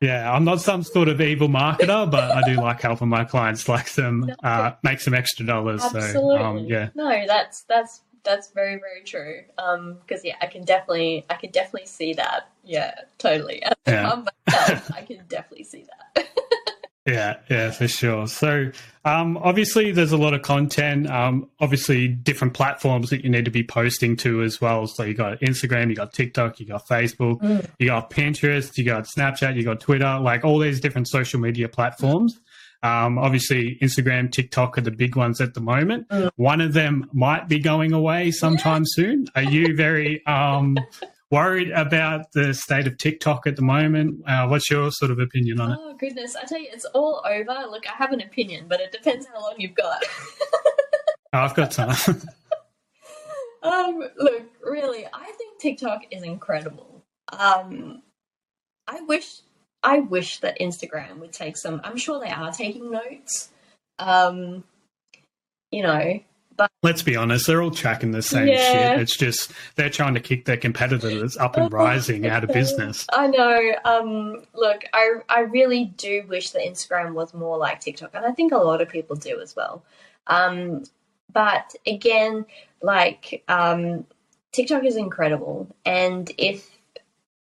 yeah, I'm not some sort of evil marketer, but I do like helping my clients like them uh, make some extra dollars. Absolutely. So um, yeah, No, that's that's that's very very true. Um, because yeah, I can definitely I can definitely see that. Yeah, totally. As Yeah. myself, I can definitely see that. yeah, yeah, for sure. So um, obviously, there's a lot of content. Um, obviously, different platforms that you need to be posting to as well. So you got Instagram, you got TikTok, you got Facebook, Mm. you got Pinterest, you got Snapchat, you got Twitter, like all these different social media platforms. Um, obviously, Instagram, TikTok are the big ones at the moment. Mm. One of them might be going away sometime soon. Are you very um, worried about the state of TikTok at the moment? Uh, what's your sort of opinion on it? Oh goodness, I tell you, it's all over. Look, I have an opinion, but it depends how long you've got. Oh, I've got time. Um, look, really, I think TikTok is incredible. Um, I wish, I wish that Instagram would take some. I'm sure they are taking notes. Um, you know, Let's be honest, they're all tracking the same Yeah. shit. It's just they're trying to kick their competitors up and rising out of business. I know. Um, look, I I really do wish that Instagram was more like TikTok, and I think a lot of people do as well. Um, but again, like um, TikTok is incredible, and if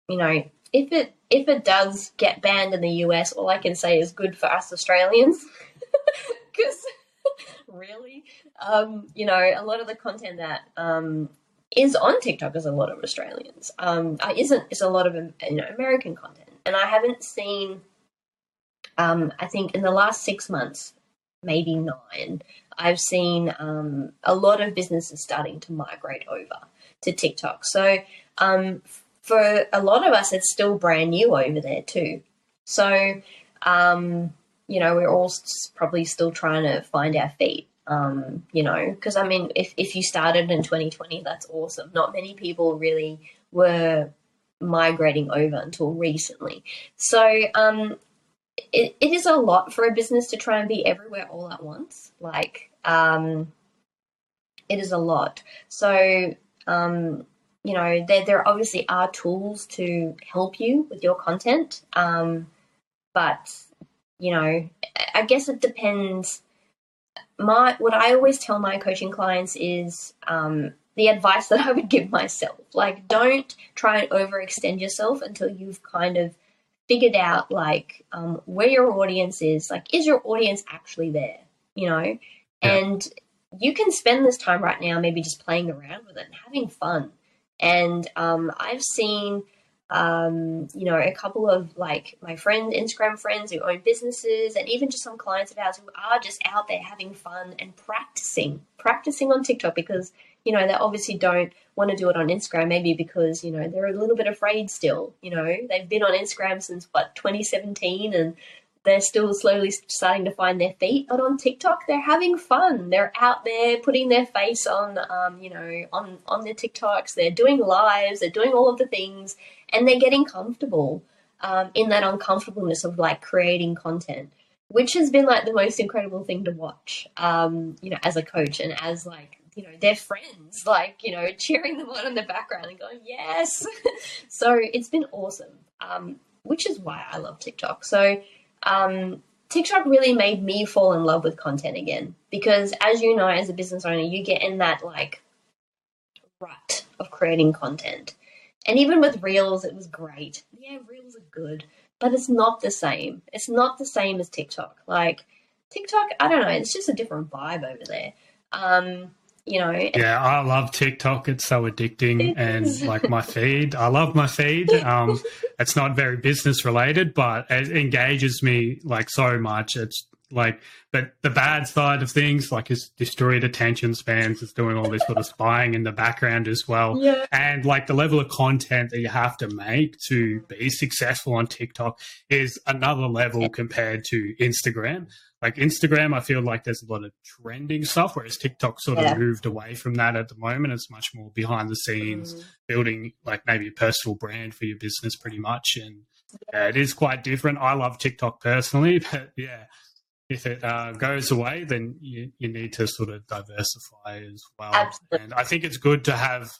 you know if it if it does get banned in the US, all I can say is good for us Australians, because really, um, you know, a lot of the content that um, is on TikTok is a lot of Australians. Um, uh, isn't is a lot of um, you know American content, and I haven't seen. Um, I think in the last six months, maybe nine, I've seen um, a lot of businesses starting to migrate over to TikTok. So um, for a lot of us, it's still brand new over there too. So um, you know, we're all probably still trying to find our feet. Um, you know, because I mean, if if you started in 2020, that's awesome. Not many people really were migrating over until recently. So um, it, it is a lot for a business to try and be everywhere all at once. Like, um, it is a lot. So, um, you know, there, there obviously are tools to help you with your content. Um, but, you know, I- I guess it depends. My what I always tell my coaching clients is um, the advice that I would give myself. Like, don't try and overextend yourself until you've kind of figured out like um, where your audience is. Like, is your audience actually there? You know, Yeah. and you can spend this time right now maybe just playing around with it and having fun. And um, I've seen, um, you know, a couple of like my friends, Instagram friends who own businesses, and even just some clients of ours who are just out there having fun and practicing, practicing on TikTok because, you know, they obviously don't want to do it on Instagram, maybe because, you know, they're a little bit afraid still. You know, they've been on Instagram since what, 2017 and they're still slowly starting to find their feet. But on TikTok, they're having fun. They're out there putting their face on, um, you know, on on their TikToks. They're doing lives. They're doing all of the things, and they're getting comfortable um, in that uncomfortableness of like creating content, which has been like the most incredible thing to watch. Um, you know, as a coach and as like you know their friends, like you know, cheering them on in the background and going yes. so it's been awesome, um, which is why I love TikTok. So um, TikTok really made me fall in love with content again because, as you know, as a business owner, you get in that like rut of creating content. And even with Reels, it was great. Yeah, Reels are good, but it's not the same. It's not the same as TikTok. Like TikTok, I don't know, it's just a different vibe over there. Um, you know, Yeah, I love TikTok. It's so addicting, and like my feed, I love my feed. Um, it's not very business related, but it engages me like so much. It's like, but the bad side of things, like, is destroyed attention spans, is doing all this sort of spying in the background as well. Yeah. And like the level of content that you have to make to be successful on TikTok is another level compared to Instagram. Like Instagram, I feel like there's a lot of trending stuff, whereas TikTok sort Yeah. of moved away from that at the moment. It's much more behind the scenes, Mm. building like maybe a personal brand for your business pretty much. And yeah, it is quite different. I love TikTok personally, but yeah, if it uh, goes away, then you, you need to sort of diversify as well. Absolutely. And I think it's good to have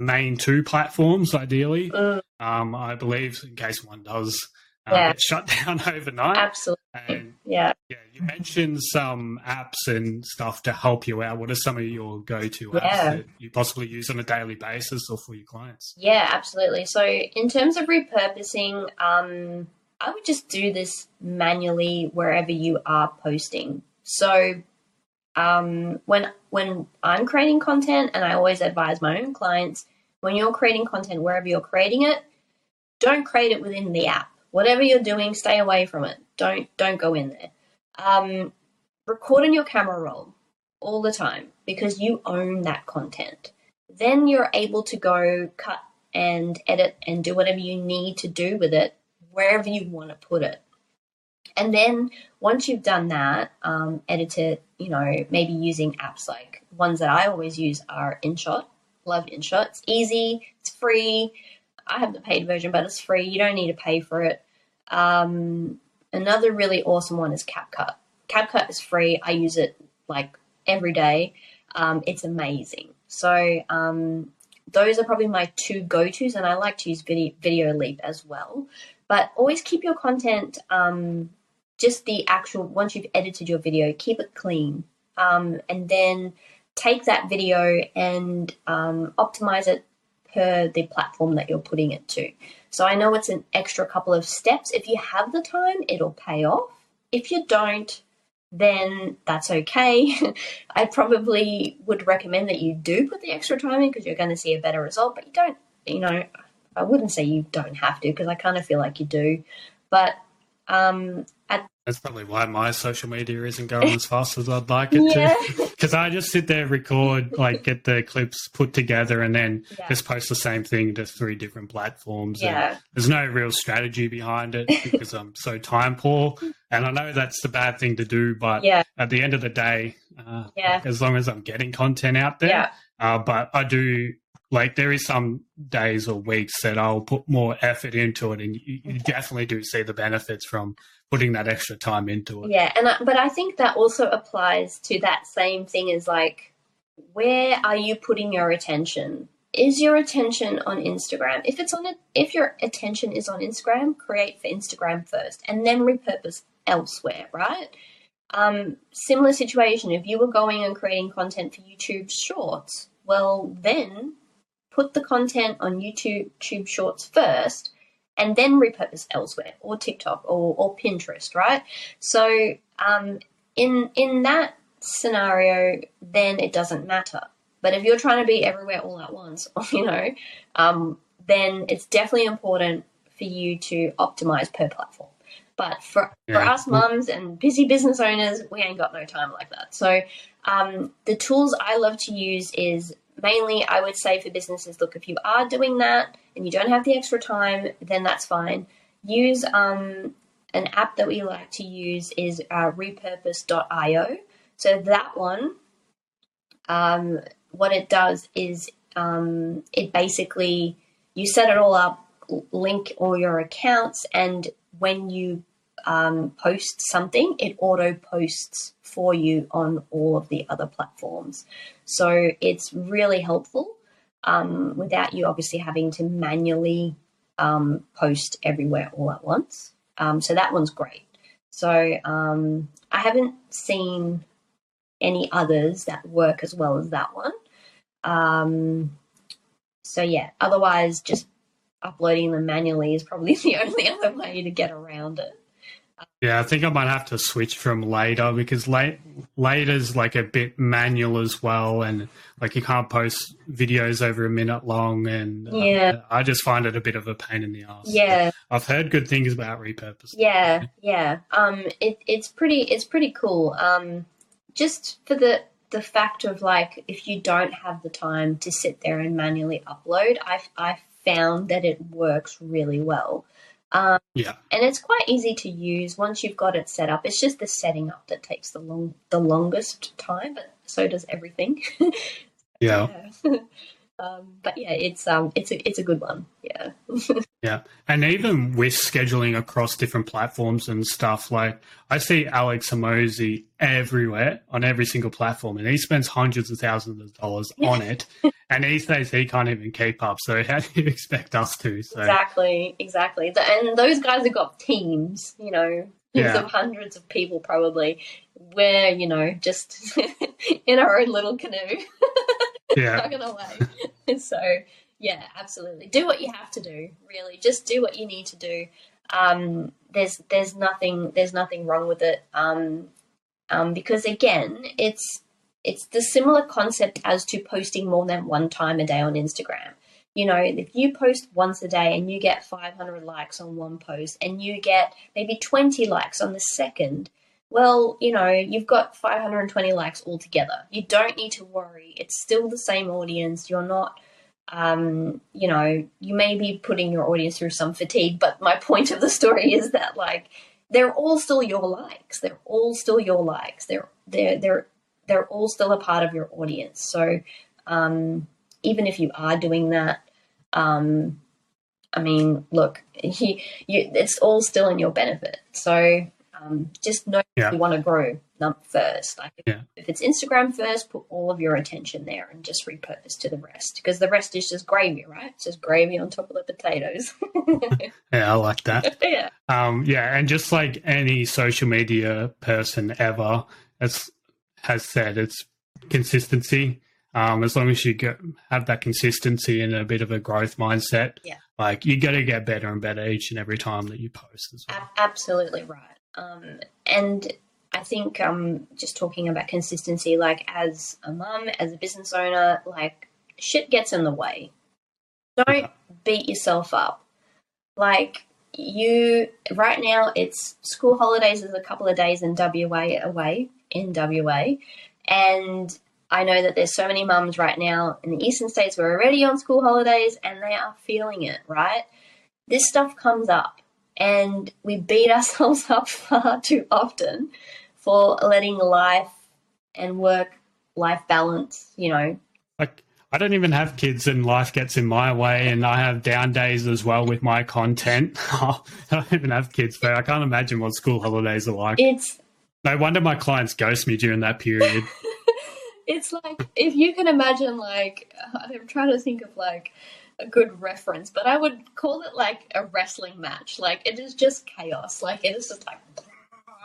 main two platforms, ideally. Mm, Um, I believe, in case one does uh, Yeah. get shut down overnight. absolutely. And Yeah. yeah, you mentioned some apps and stuff to help you out. What are some of your go-to apps Yeah. that you possibly use on a daily basis or for your clients? Yeah, absolutely. So, in terms of repurposing, um, I would just do this manually wherever you are posting. So, um, when when I'm creating content, and I always advise my own clients, when you're creating content wherever you're creating it, don't create it within the app. Whatever you're doing, stay away from it. Don't don't go in there. Um, record in your camera roll all the time because you own that content. Then you're able to go cut and edit and do whatever you need to do with it wherever you want to put it. And then once you've done that, um, edit it, you know, maybe using apps like ones that I always use are InShot. Love InShot. It's easy, it's free. I have the paid version, but it's free. You don't need to pay for it. Um, another really awesome one is CapCut. CapCut is free. I use it like every day. Um, it's amazing. So um, those are probably my two go-tos, and I like to use Video, Video Leap as well. But always keep your content, um, just the actual. Once you've edited your video, keep it clean, um, and then take that video and um, optimize it per the platform that you're putting it to. So I know it's an extra couple of steps. If you have the time, it'll pay off. If you don't, then that's okay. I probably would recommend that you do put the extra time in because you're going to see a better result, but you don't, you know, I wouldn't say you don't have to because I kind of feel like you do. But um, at That's probably why my social media isn't going as fast as I'd like it yeah, to. Because I just sit there, record, like get the clips put together, and then yeah, just post the same thing to three different platforms. And yeah, there's no real strategy behind it because I'm so time poor. And I know that's the bad thing to do, but yeah, at the end of the day, uh, Yeah. as long as I'm getting content out there, yeah, uh, but I do like there is some days or weeks that I'll put more effort into it, and you, you definitely do see the benefits from putting that extra time into it. yeah. And I, but I think that also applies to that same thing as like, where are you putting your attention? Is your attention on Instagram? If it's on it, if your attention is on Instagram, create for Instagram first, and then repurpose elsewhere, right? Um, similar situation. If you were going and creating content for YouTube Shorts, well, then put the content on YouTube Tube Shorts first, and then repurpose elsewhere, or TikTok, or, or Pinterest, right? So, um, in in that scenario, then it doesn't matter. But if you're trying to be everywhere all at once, you know, um, then it's definitely important for you to optimize per platform. But for, for us mums and busy business owners, we ain't got no time like that. So um, the tools I love to use is mainly, I would say for businesses, look, if you are doing that and you don't have the extra time, then that's fine. Use um, an app that we like to use is uh, repurpose.io. So that one, um, what it does is um, it basically you set it all up, link all your accounts, and when you um, post something, it auto posts for you on all of the other platforms. So it's really helpful um, without you obviously having to manually um, post everywhere all at once. Um, so that one's great. So um, I haven't seen any others that work as well as that one. Um, so yeah, otherwise just uploading them manually is probably the only other way to get around it. Yeah, I think I might have to switch from later because late later's like a bit manual as well, and like you can't post videos over a minute long, and uh, Yeah. I just find it a bit of a pain in the ass. Yeah, I've heard good things about repurpose. yeah, yeah. Um, it, it's pretty, it's pretty cool. Um, just for the the fact of like, if you don't have the time to sit there and manually upload, I I found that it works really well. Um, Yeah, and it's quite easy to use once you've got it set up. It's just the setting up that takes the long the longest time, but so does everything. yeah, Yeah. um, but yeah, it's um, it's a it's a good one. Yeah. yeah. And even with scheduling across different platforms and stuff, like I see Alex Hormozi everywhere on every single platform, and he spends hundreds of thousands of dollars on it, and he says he can't even keep up. So how do you expect us to? So Exactly, exactly. And those guys have got teams, you know, teams Yeah. of hundreds of people probably. We're, you know, just in our own little canoe, yeah, tugging away. so, yeah, absolutely. Do what you have to do. Really, just do what you need to do. Um, there's there's nothing there's nothing wrong with it. Um, um, because again, it's it's the similar concept as to posting more than one time a day on Instagram. You know, if you post once a day and you get 500 likes on one post and you get maybe 20 likes on the second, well, you know, you've got 520 likes altogether. You don't need to worry. It's still the same audience. You're not, um, you know, you may be putting your audience through some fatigue, but my point of the story is that, like, they're all still your likes. They're all still your likes. They're they're they're they're all still a part of your audience. So um, even if you are doing that, um, I mean, look, you, you, it's all still in your benefit. So um, just know Yeah. you want to grow first. Like if, Yeah. if it's Instagram first, put all of your attention there and just repurpose to the rest because the rest is just gravy, right? It's just gravy on top of the potatoes. yeah, I like that. yeah. Um, yeah, and just like any social media person ever has has said, it's consistency. Um, as long as you get, have that consistency and a bit of a growth mindset, Yeah. like you got to get better and better each and every time that you post as well. A- absolutely right. Um, and I think um, just talking about consistency, like as a mum, as a business owner, like shit gets in the way. Don't beat yourself up. Like you, right now, it's school holidays is a couple of days in WA away in WA, and I know that there's so many mums right now in the eastern states who are already on school holidays and they are feeling it. Right, this stuff comes up and we beat ourselves up far too often for letting life and work life balance, you know. Like I don't even have kids, and life gets in my way, and I have down days as well with my content. I don't even have kids, but I can't imagine what school holidays are like. It's No wonder my clients ghost me during that period. it's like if you can imagine like I'm trying to think of like a good reference, but I would call it like a wrestling match. Like it is just chaos. Like it is just like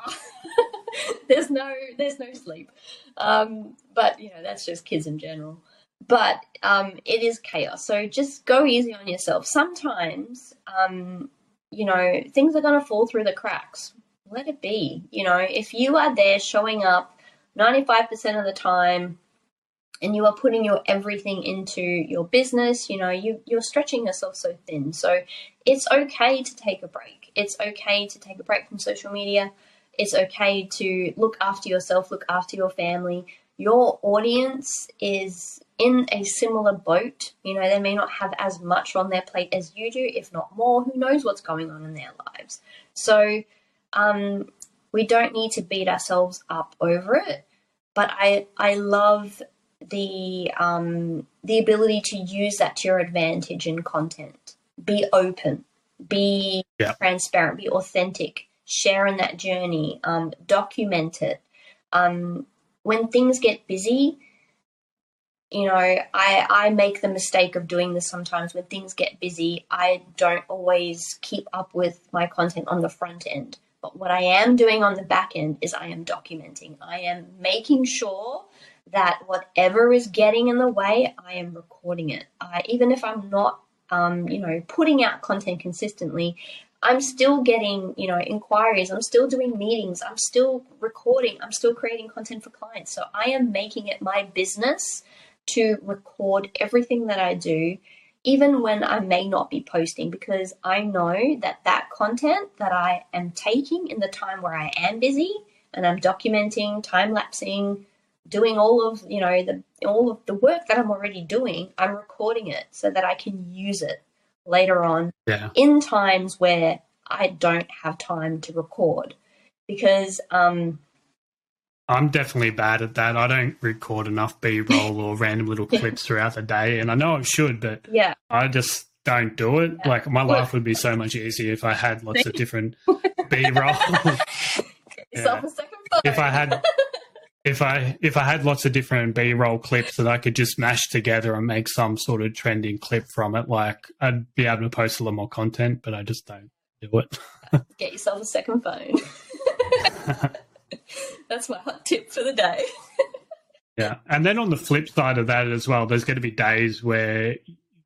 there's no there's no sleep. Um, but you know that's just kids in general. But um, it is chaos. So just go easy on yourself. Sometimes um, you know things are gonna fall through the cracks. Let it be. You know if you are there showing up 95% of the time and you are putting your everything into your business you know you you're stretching yourself so thin. So it's okay to take a break. It's okay to take a break from social media. It's okay to look after yourself look after your family. Your audience is in a similar boat. You know they may not have as much on their plate as you do if not more. Who knows what's going on in their lives? So um, we don't need to beat ourselves up over it. But i i love the um, the ability to use that to your advantage in content. Be open, be Yeah. transparent, be authentic, share in that journey, um, document it. Um, when things get busy, you know, I I make the mistake of doing this sometimes. When things get busy, I don't always keep up with my content on the front end. But what I am doing on the back end is I am documenting. I am making sure that whatever is getting in the way, I am recording it. I, even if I'm not, um, you know, putting out content consistently, I'm still getting, you know, inquiries. I'm still doing meetings. I'm still recording. I'm still creating content for clients. So I am making it my business to record everything that I do, even when I may not be posting, because I know that that content that I am taking in the time where I am busy and I'm documenting, time lapsing, doing all of you know the all of the work that I'm already doing, I'm recording it so that I can use it later on Yeah. in times where I don't have time to record because um I'm definitely bad at that. I don't record enough B roll or random little clips throughout the day, and I know I should, but yeah I just don't do it. Yeah. Like my life would be so much easier if I had lots of different B roll. get yourself a second phone. if I had if I if I had lots of different B roll clips that I could just mash together and make some sort of trending clip from it, like I'd be able to post a lot more content, but I just don't do it. get yourself a second phone. That's my hot tip for the day. Yeah. And then on the flip side of that as well, there's going to be days where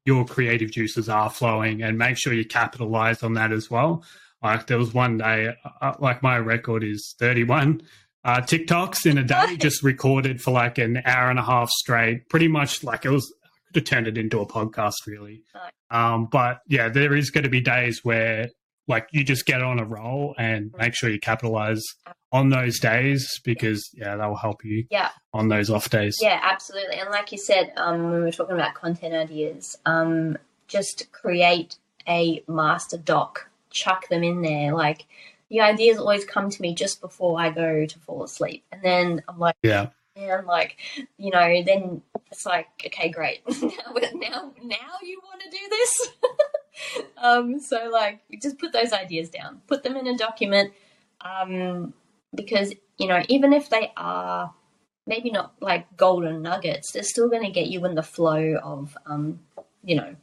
your creative juices are flowing and make sure you capitalize on that as well. Like there was one day, uh, like my record is 31 uh, TikToks in a day, just recorded for like an hour and a half straight. Pretty much like it was, I could have turned it into a podcast really. Um, but yeah, there is going to be days where like you just get on a roll and make sure you capitalize on those days because yeah, that will help you Yeah. on those off days. Yeah, absolutely. And like you said, um, when we were talking about content ideas, um, just create a master doc, chuck them in there. Like the ideas always come to me just before I go to fall asleep. And then I'm like, Yeah. and like, you know, then it's like, okay, great. now, now, now you want to do this? um, so like, just put those ideas down, put them in a document, um, because you know, even if they are maybe not like golden nuggets, they're still going to get you in the flow of, um, you know,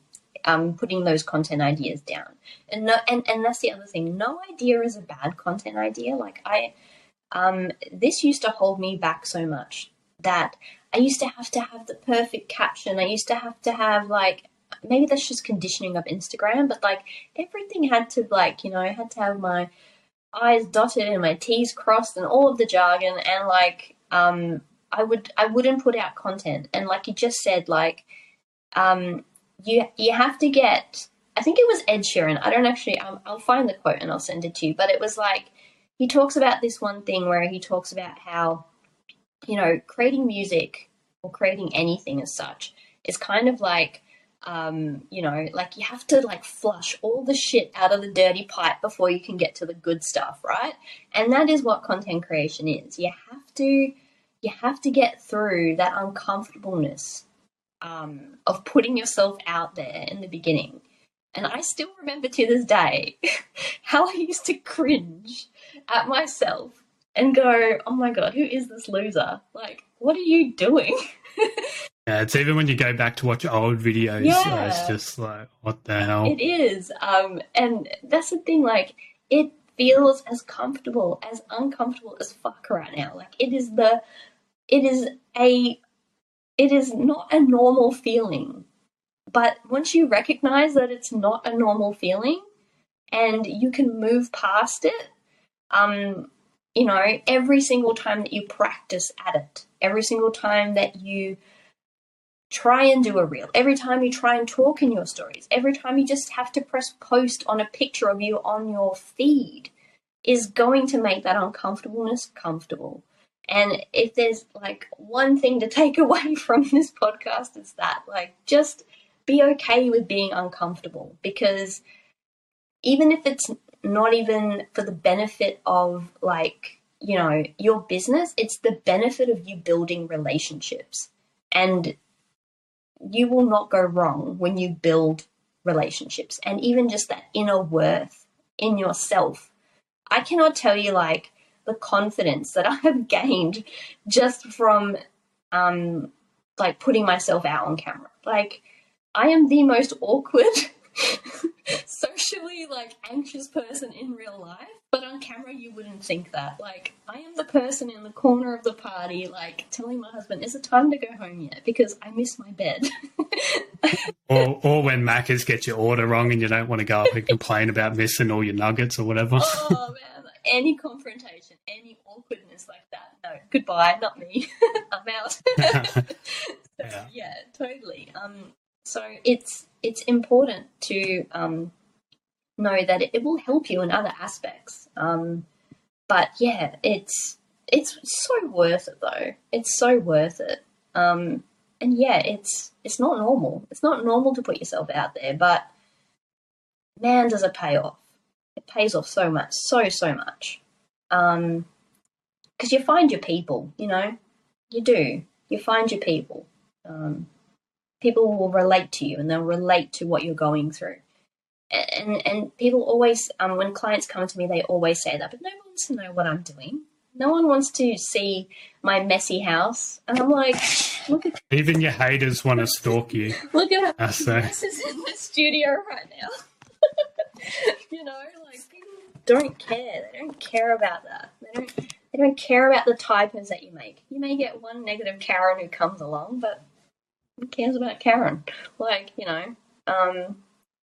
um, putting those content ideas down. And no, and and that's the other thing. No idea is a bad content idea. Like I, um, this used to hold me back so much that I used to have to have the perfect caption. I used to have to have like maybe that's just conditioning of Instagram, but like everything had to like you know I had to have my I's dotted and my T's crossed and all of the jargon and like um I would I wouldn't put out content and like you just said like um you you have to get I think it was Ed Sheeran I don't actually I'll, I'll find the quote and I'll send it to you but it was like he talks about this one thing where he talks about how you know creating music or creating anything as such is kind of like um, you know, like you have to like flush all the shit out of the dirty pipe before you can get to the good stuff, right? And that is what content creation is. You have to you have to get through that uncomfortableness um, of putting yourself out there in the beginning. And I still remember to this day how I used to cringe at myself and go, "Oh my god, who is this loser? Like, what are you doing?" Yeah, it's even when you go back to watch old videos, uh, Yeah. it's just like, what the hell? It is. Um, and that's the thing, like, it feels as comfortable, as uncomfortable as fuck right now. Like, it is the, it is a, it is not a normal feeling. But once you recognize that it's not a normal feeling and you can move past it, um, you know, every single time that you practice at it, every single time that you try and do a reel, every time you try and talk in your stories, every time you just have to press post on a picture of you on your feed is going to make that uncomfortableness comfortable. And if there's like one thing to take away from this podcast, it's that like just be okay with being uncomfortable. Because even if it's not even for the benefit of like you know your business it's the benefit of you building relationships. And you will not go wrong when you build relationships. And even just that inner worth in yourself. I cannot tell you like the confidence that i have gained just from um like putting myself out on camera like i am the most awkward socially like anxious person in real life but on camera, you wouldn't think that. Like, I am the person in the corner of the party, like, telling my husband, is it time to go home yet? Because I miss my bed. or, or when Macca's get your order wrong and you don't want to go up and complain about missing all your nuggets or whatever. oh, man. Any confrontation, any awkwardness like that. No, goodbye, not me. I'm out. yeah. yeah, totally. Um, so it's it's important to um, know that it, it will help you in other aspects. Um, but yeah, it's it's so worth it though. It's so worth it. Um, and yeah, it's it's not normal. It's not normal to put yourself out there, but man, does it pay off. It pays off so much, so so much. Um, because you find your people, you know, you do. You find your people. Um, people will relate to you, and they'll relate to what you're going through. And and people always um, when clients come to me they always say that but no one wants to know what i'm doing. No one wants to see my messy house. And i'm like look at even your haters want to stalk you. Look at how this is in the studio right now. You know like don't care they don't care about that they don't they don't care about the typos that you make you may get one negative karen who comes along but who cares about karen like you know um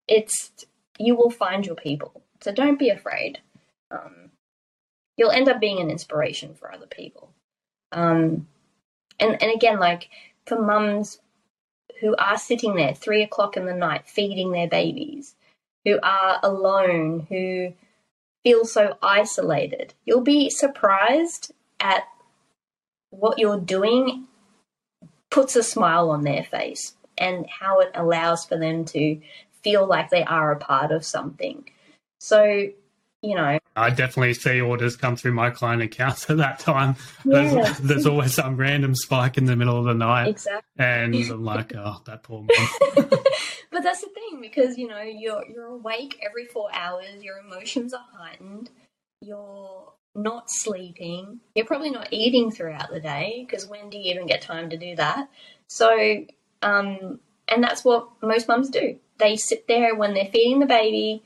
it's you will find your people. So don't be afraid. Um, you'll end up being an inspiration for other people. Um, and and again, like for mums who are sitting there three o'clock in the night feeding their babies, who are alone, who feel so isolated, you'll be surprised at what you're doing puts a smile on their face and how it allows for them to feel like they are a part of something. So, you know. I definitely see orders come through my client accounts at that time. Yeah. There's, there's, always some random spike in the middle of the night. Exactly. And I'm like, oh, that poor mom. but that's the thing because, you know, you're, you're awake every four hours, your emotions are heightened, you're not sleeping, you're probably not eating throughout the day because when do you even get time to do that? So, um, and that's what most mums do they sit there when they're feeding the baby.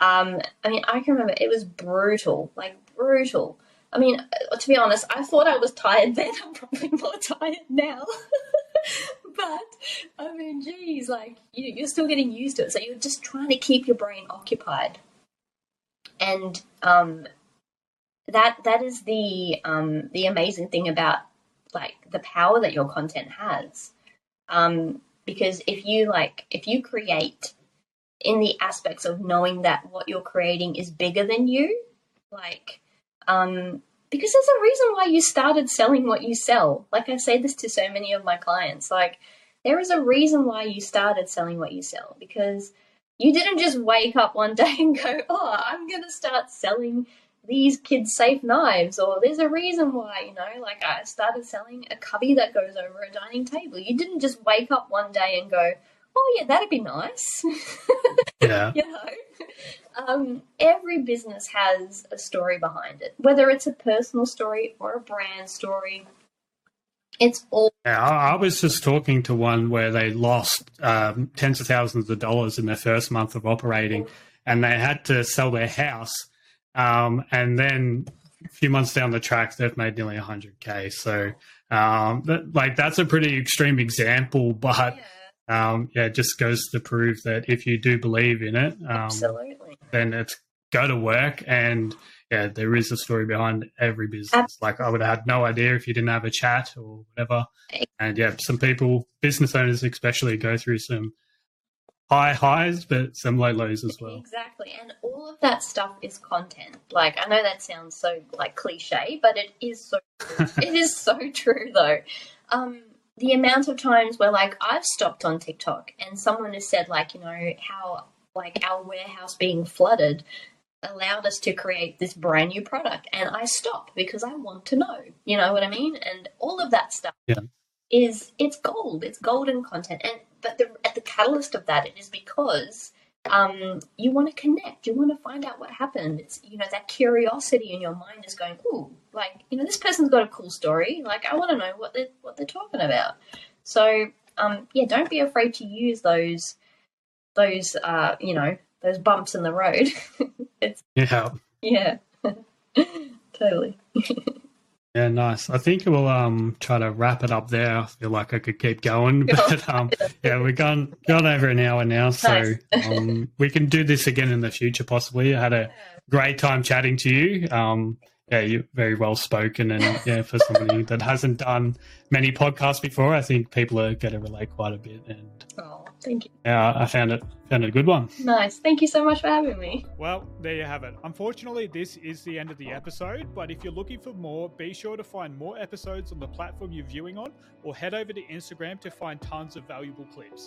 Um, I mean, I can remember it was brutal, like brutal. I mean, to be honest, I thought I was tired then. I'm probably more tired now. but I mean, geez, like you, are still getting used to it. So you're just trying to keep your brain occupied, and um, that that is the um, the amazing thing about like the power that your content has. Um, because if you like if you create in the aspects of knowing that what you're creating is bigger than you like um because there's a reason why you started selling what you sell. Like i say this to so many of my clients like there is a reason why you started selling what you sell because you didn't just wake up one day and go oh i'm going to start selling these kids safe knives or there's a reason why you know? Like i started selling a cubby that goes over a dining table. You didn't just wake up one day and go oh yeah that'd be nice. Yeah. You know um, every business has a story behind it whether it's a personal story or a brand story it's all yeah, I, I was just talking to one where they lost um, tens of thousands of dollars in their first month of operating and they had to sell their house um, and then a few months down the track, they've made nearly 100K. So, um, that, like, that's a pretty extreme example, but yeah. Um, yeah, it just goes to prove that if you do believe in it, um, then it's go to work. And yeah, there is a story behind every business. Absolutely. Like, I would have had no idea if you didn't have a chat or whatever. And yeah, some people, business owners especially, go through some high highs, but some low lows as well. Exactly. And all of that stuff is content. Like I know that sounds so like cliche, but it is so it is so true though. Um the amount of times where like I've stopped on TikTok and someone has said like, you know, how like our warehouse being flooded allowed us to create this brand new product and I stop because I want to know. You know what I mean? And all of that stuff yeah. is it's gold. It's golden content. And but the, at the catalyst of that, it is because um, you want to connect. You want to find out what happened. It's you know that curiosity in your mind is going, ooh, like you know this person's got a cool story. Like I want to know what they're what they're talking about. So um, yeah, don't be afraid to use those those uh, you know those bumps in the road. yeah yeah. totally. Yeah, nice. I think we'll um try to wrap it up there. I feel like I could keep going, but um yeah, we've gone gone over an hour now, so um we can do this again in the future possibly. I had a great time chatting to you. Um yeah, you're very well spoken and yeah, for somebody that hasn't done many podcasts before, I think people are gonna relate quite a bit and Oh, thank you. yeah, I found it found it a good one. Nice. Thank you so much for having me. Well, there you have it. Unfortunately, this is the end of the episode, but if you're looking for more, be sure to find more episodes on the platform you're viewing on or head over to Instagram to find tons of valuable clips.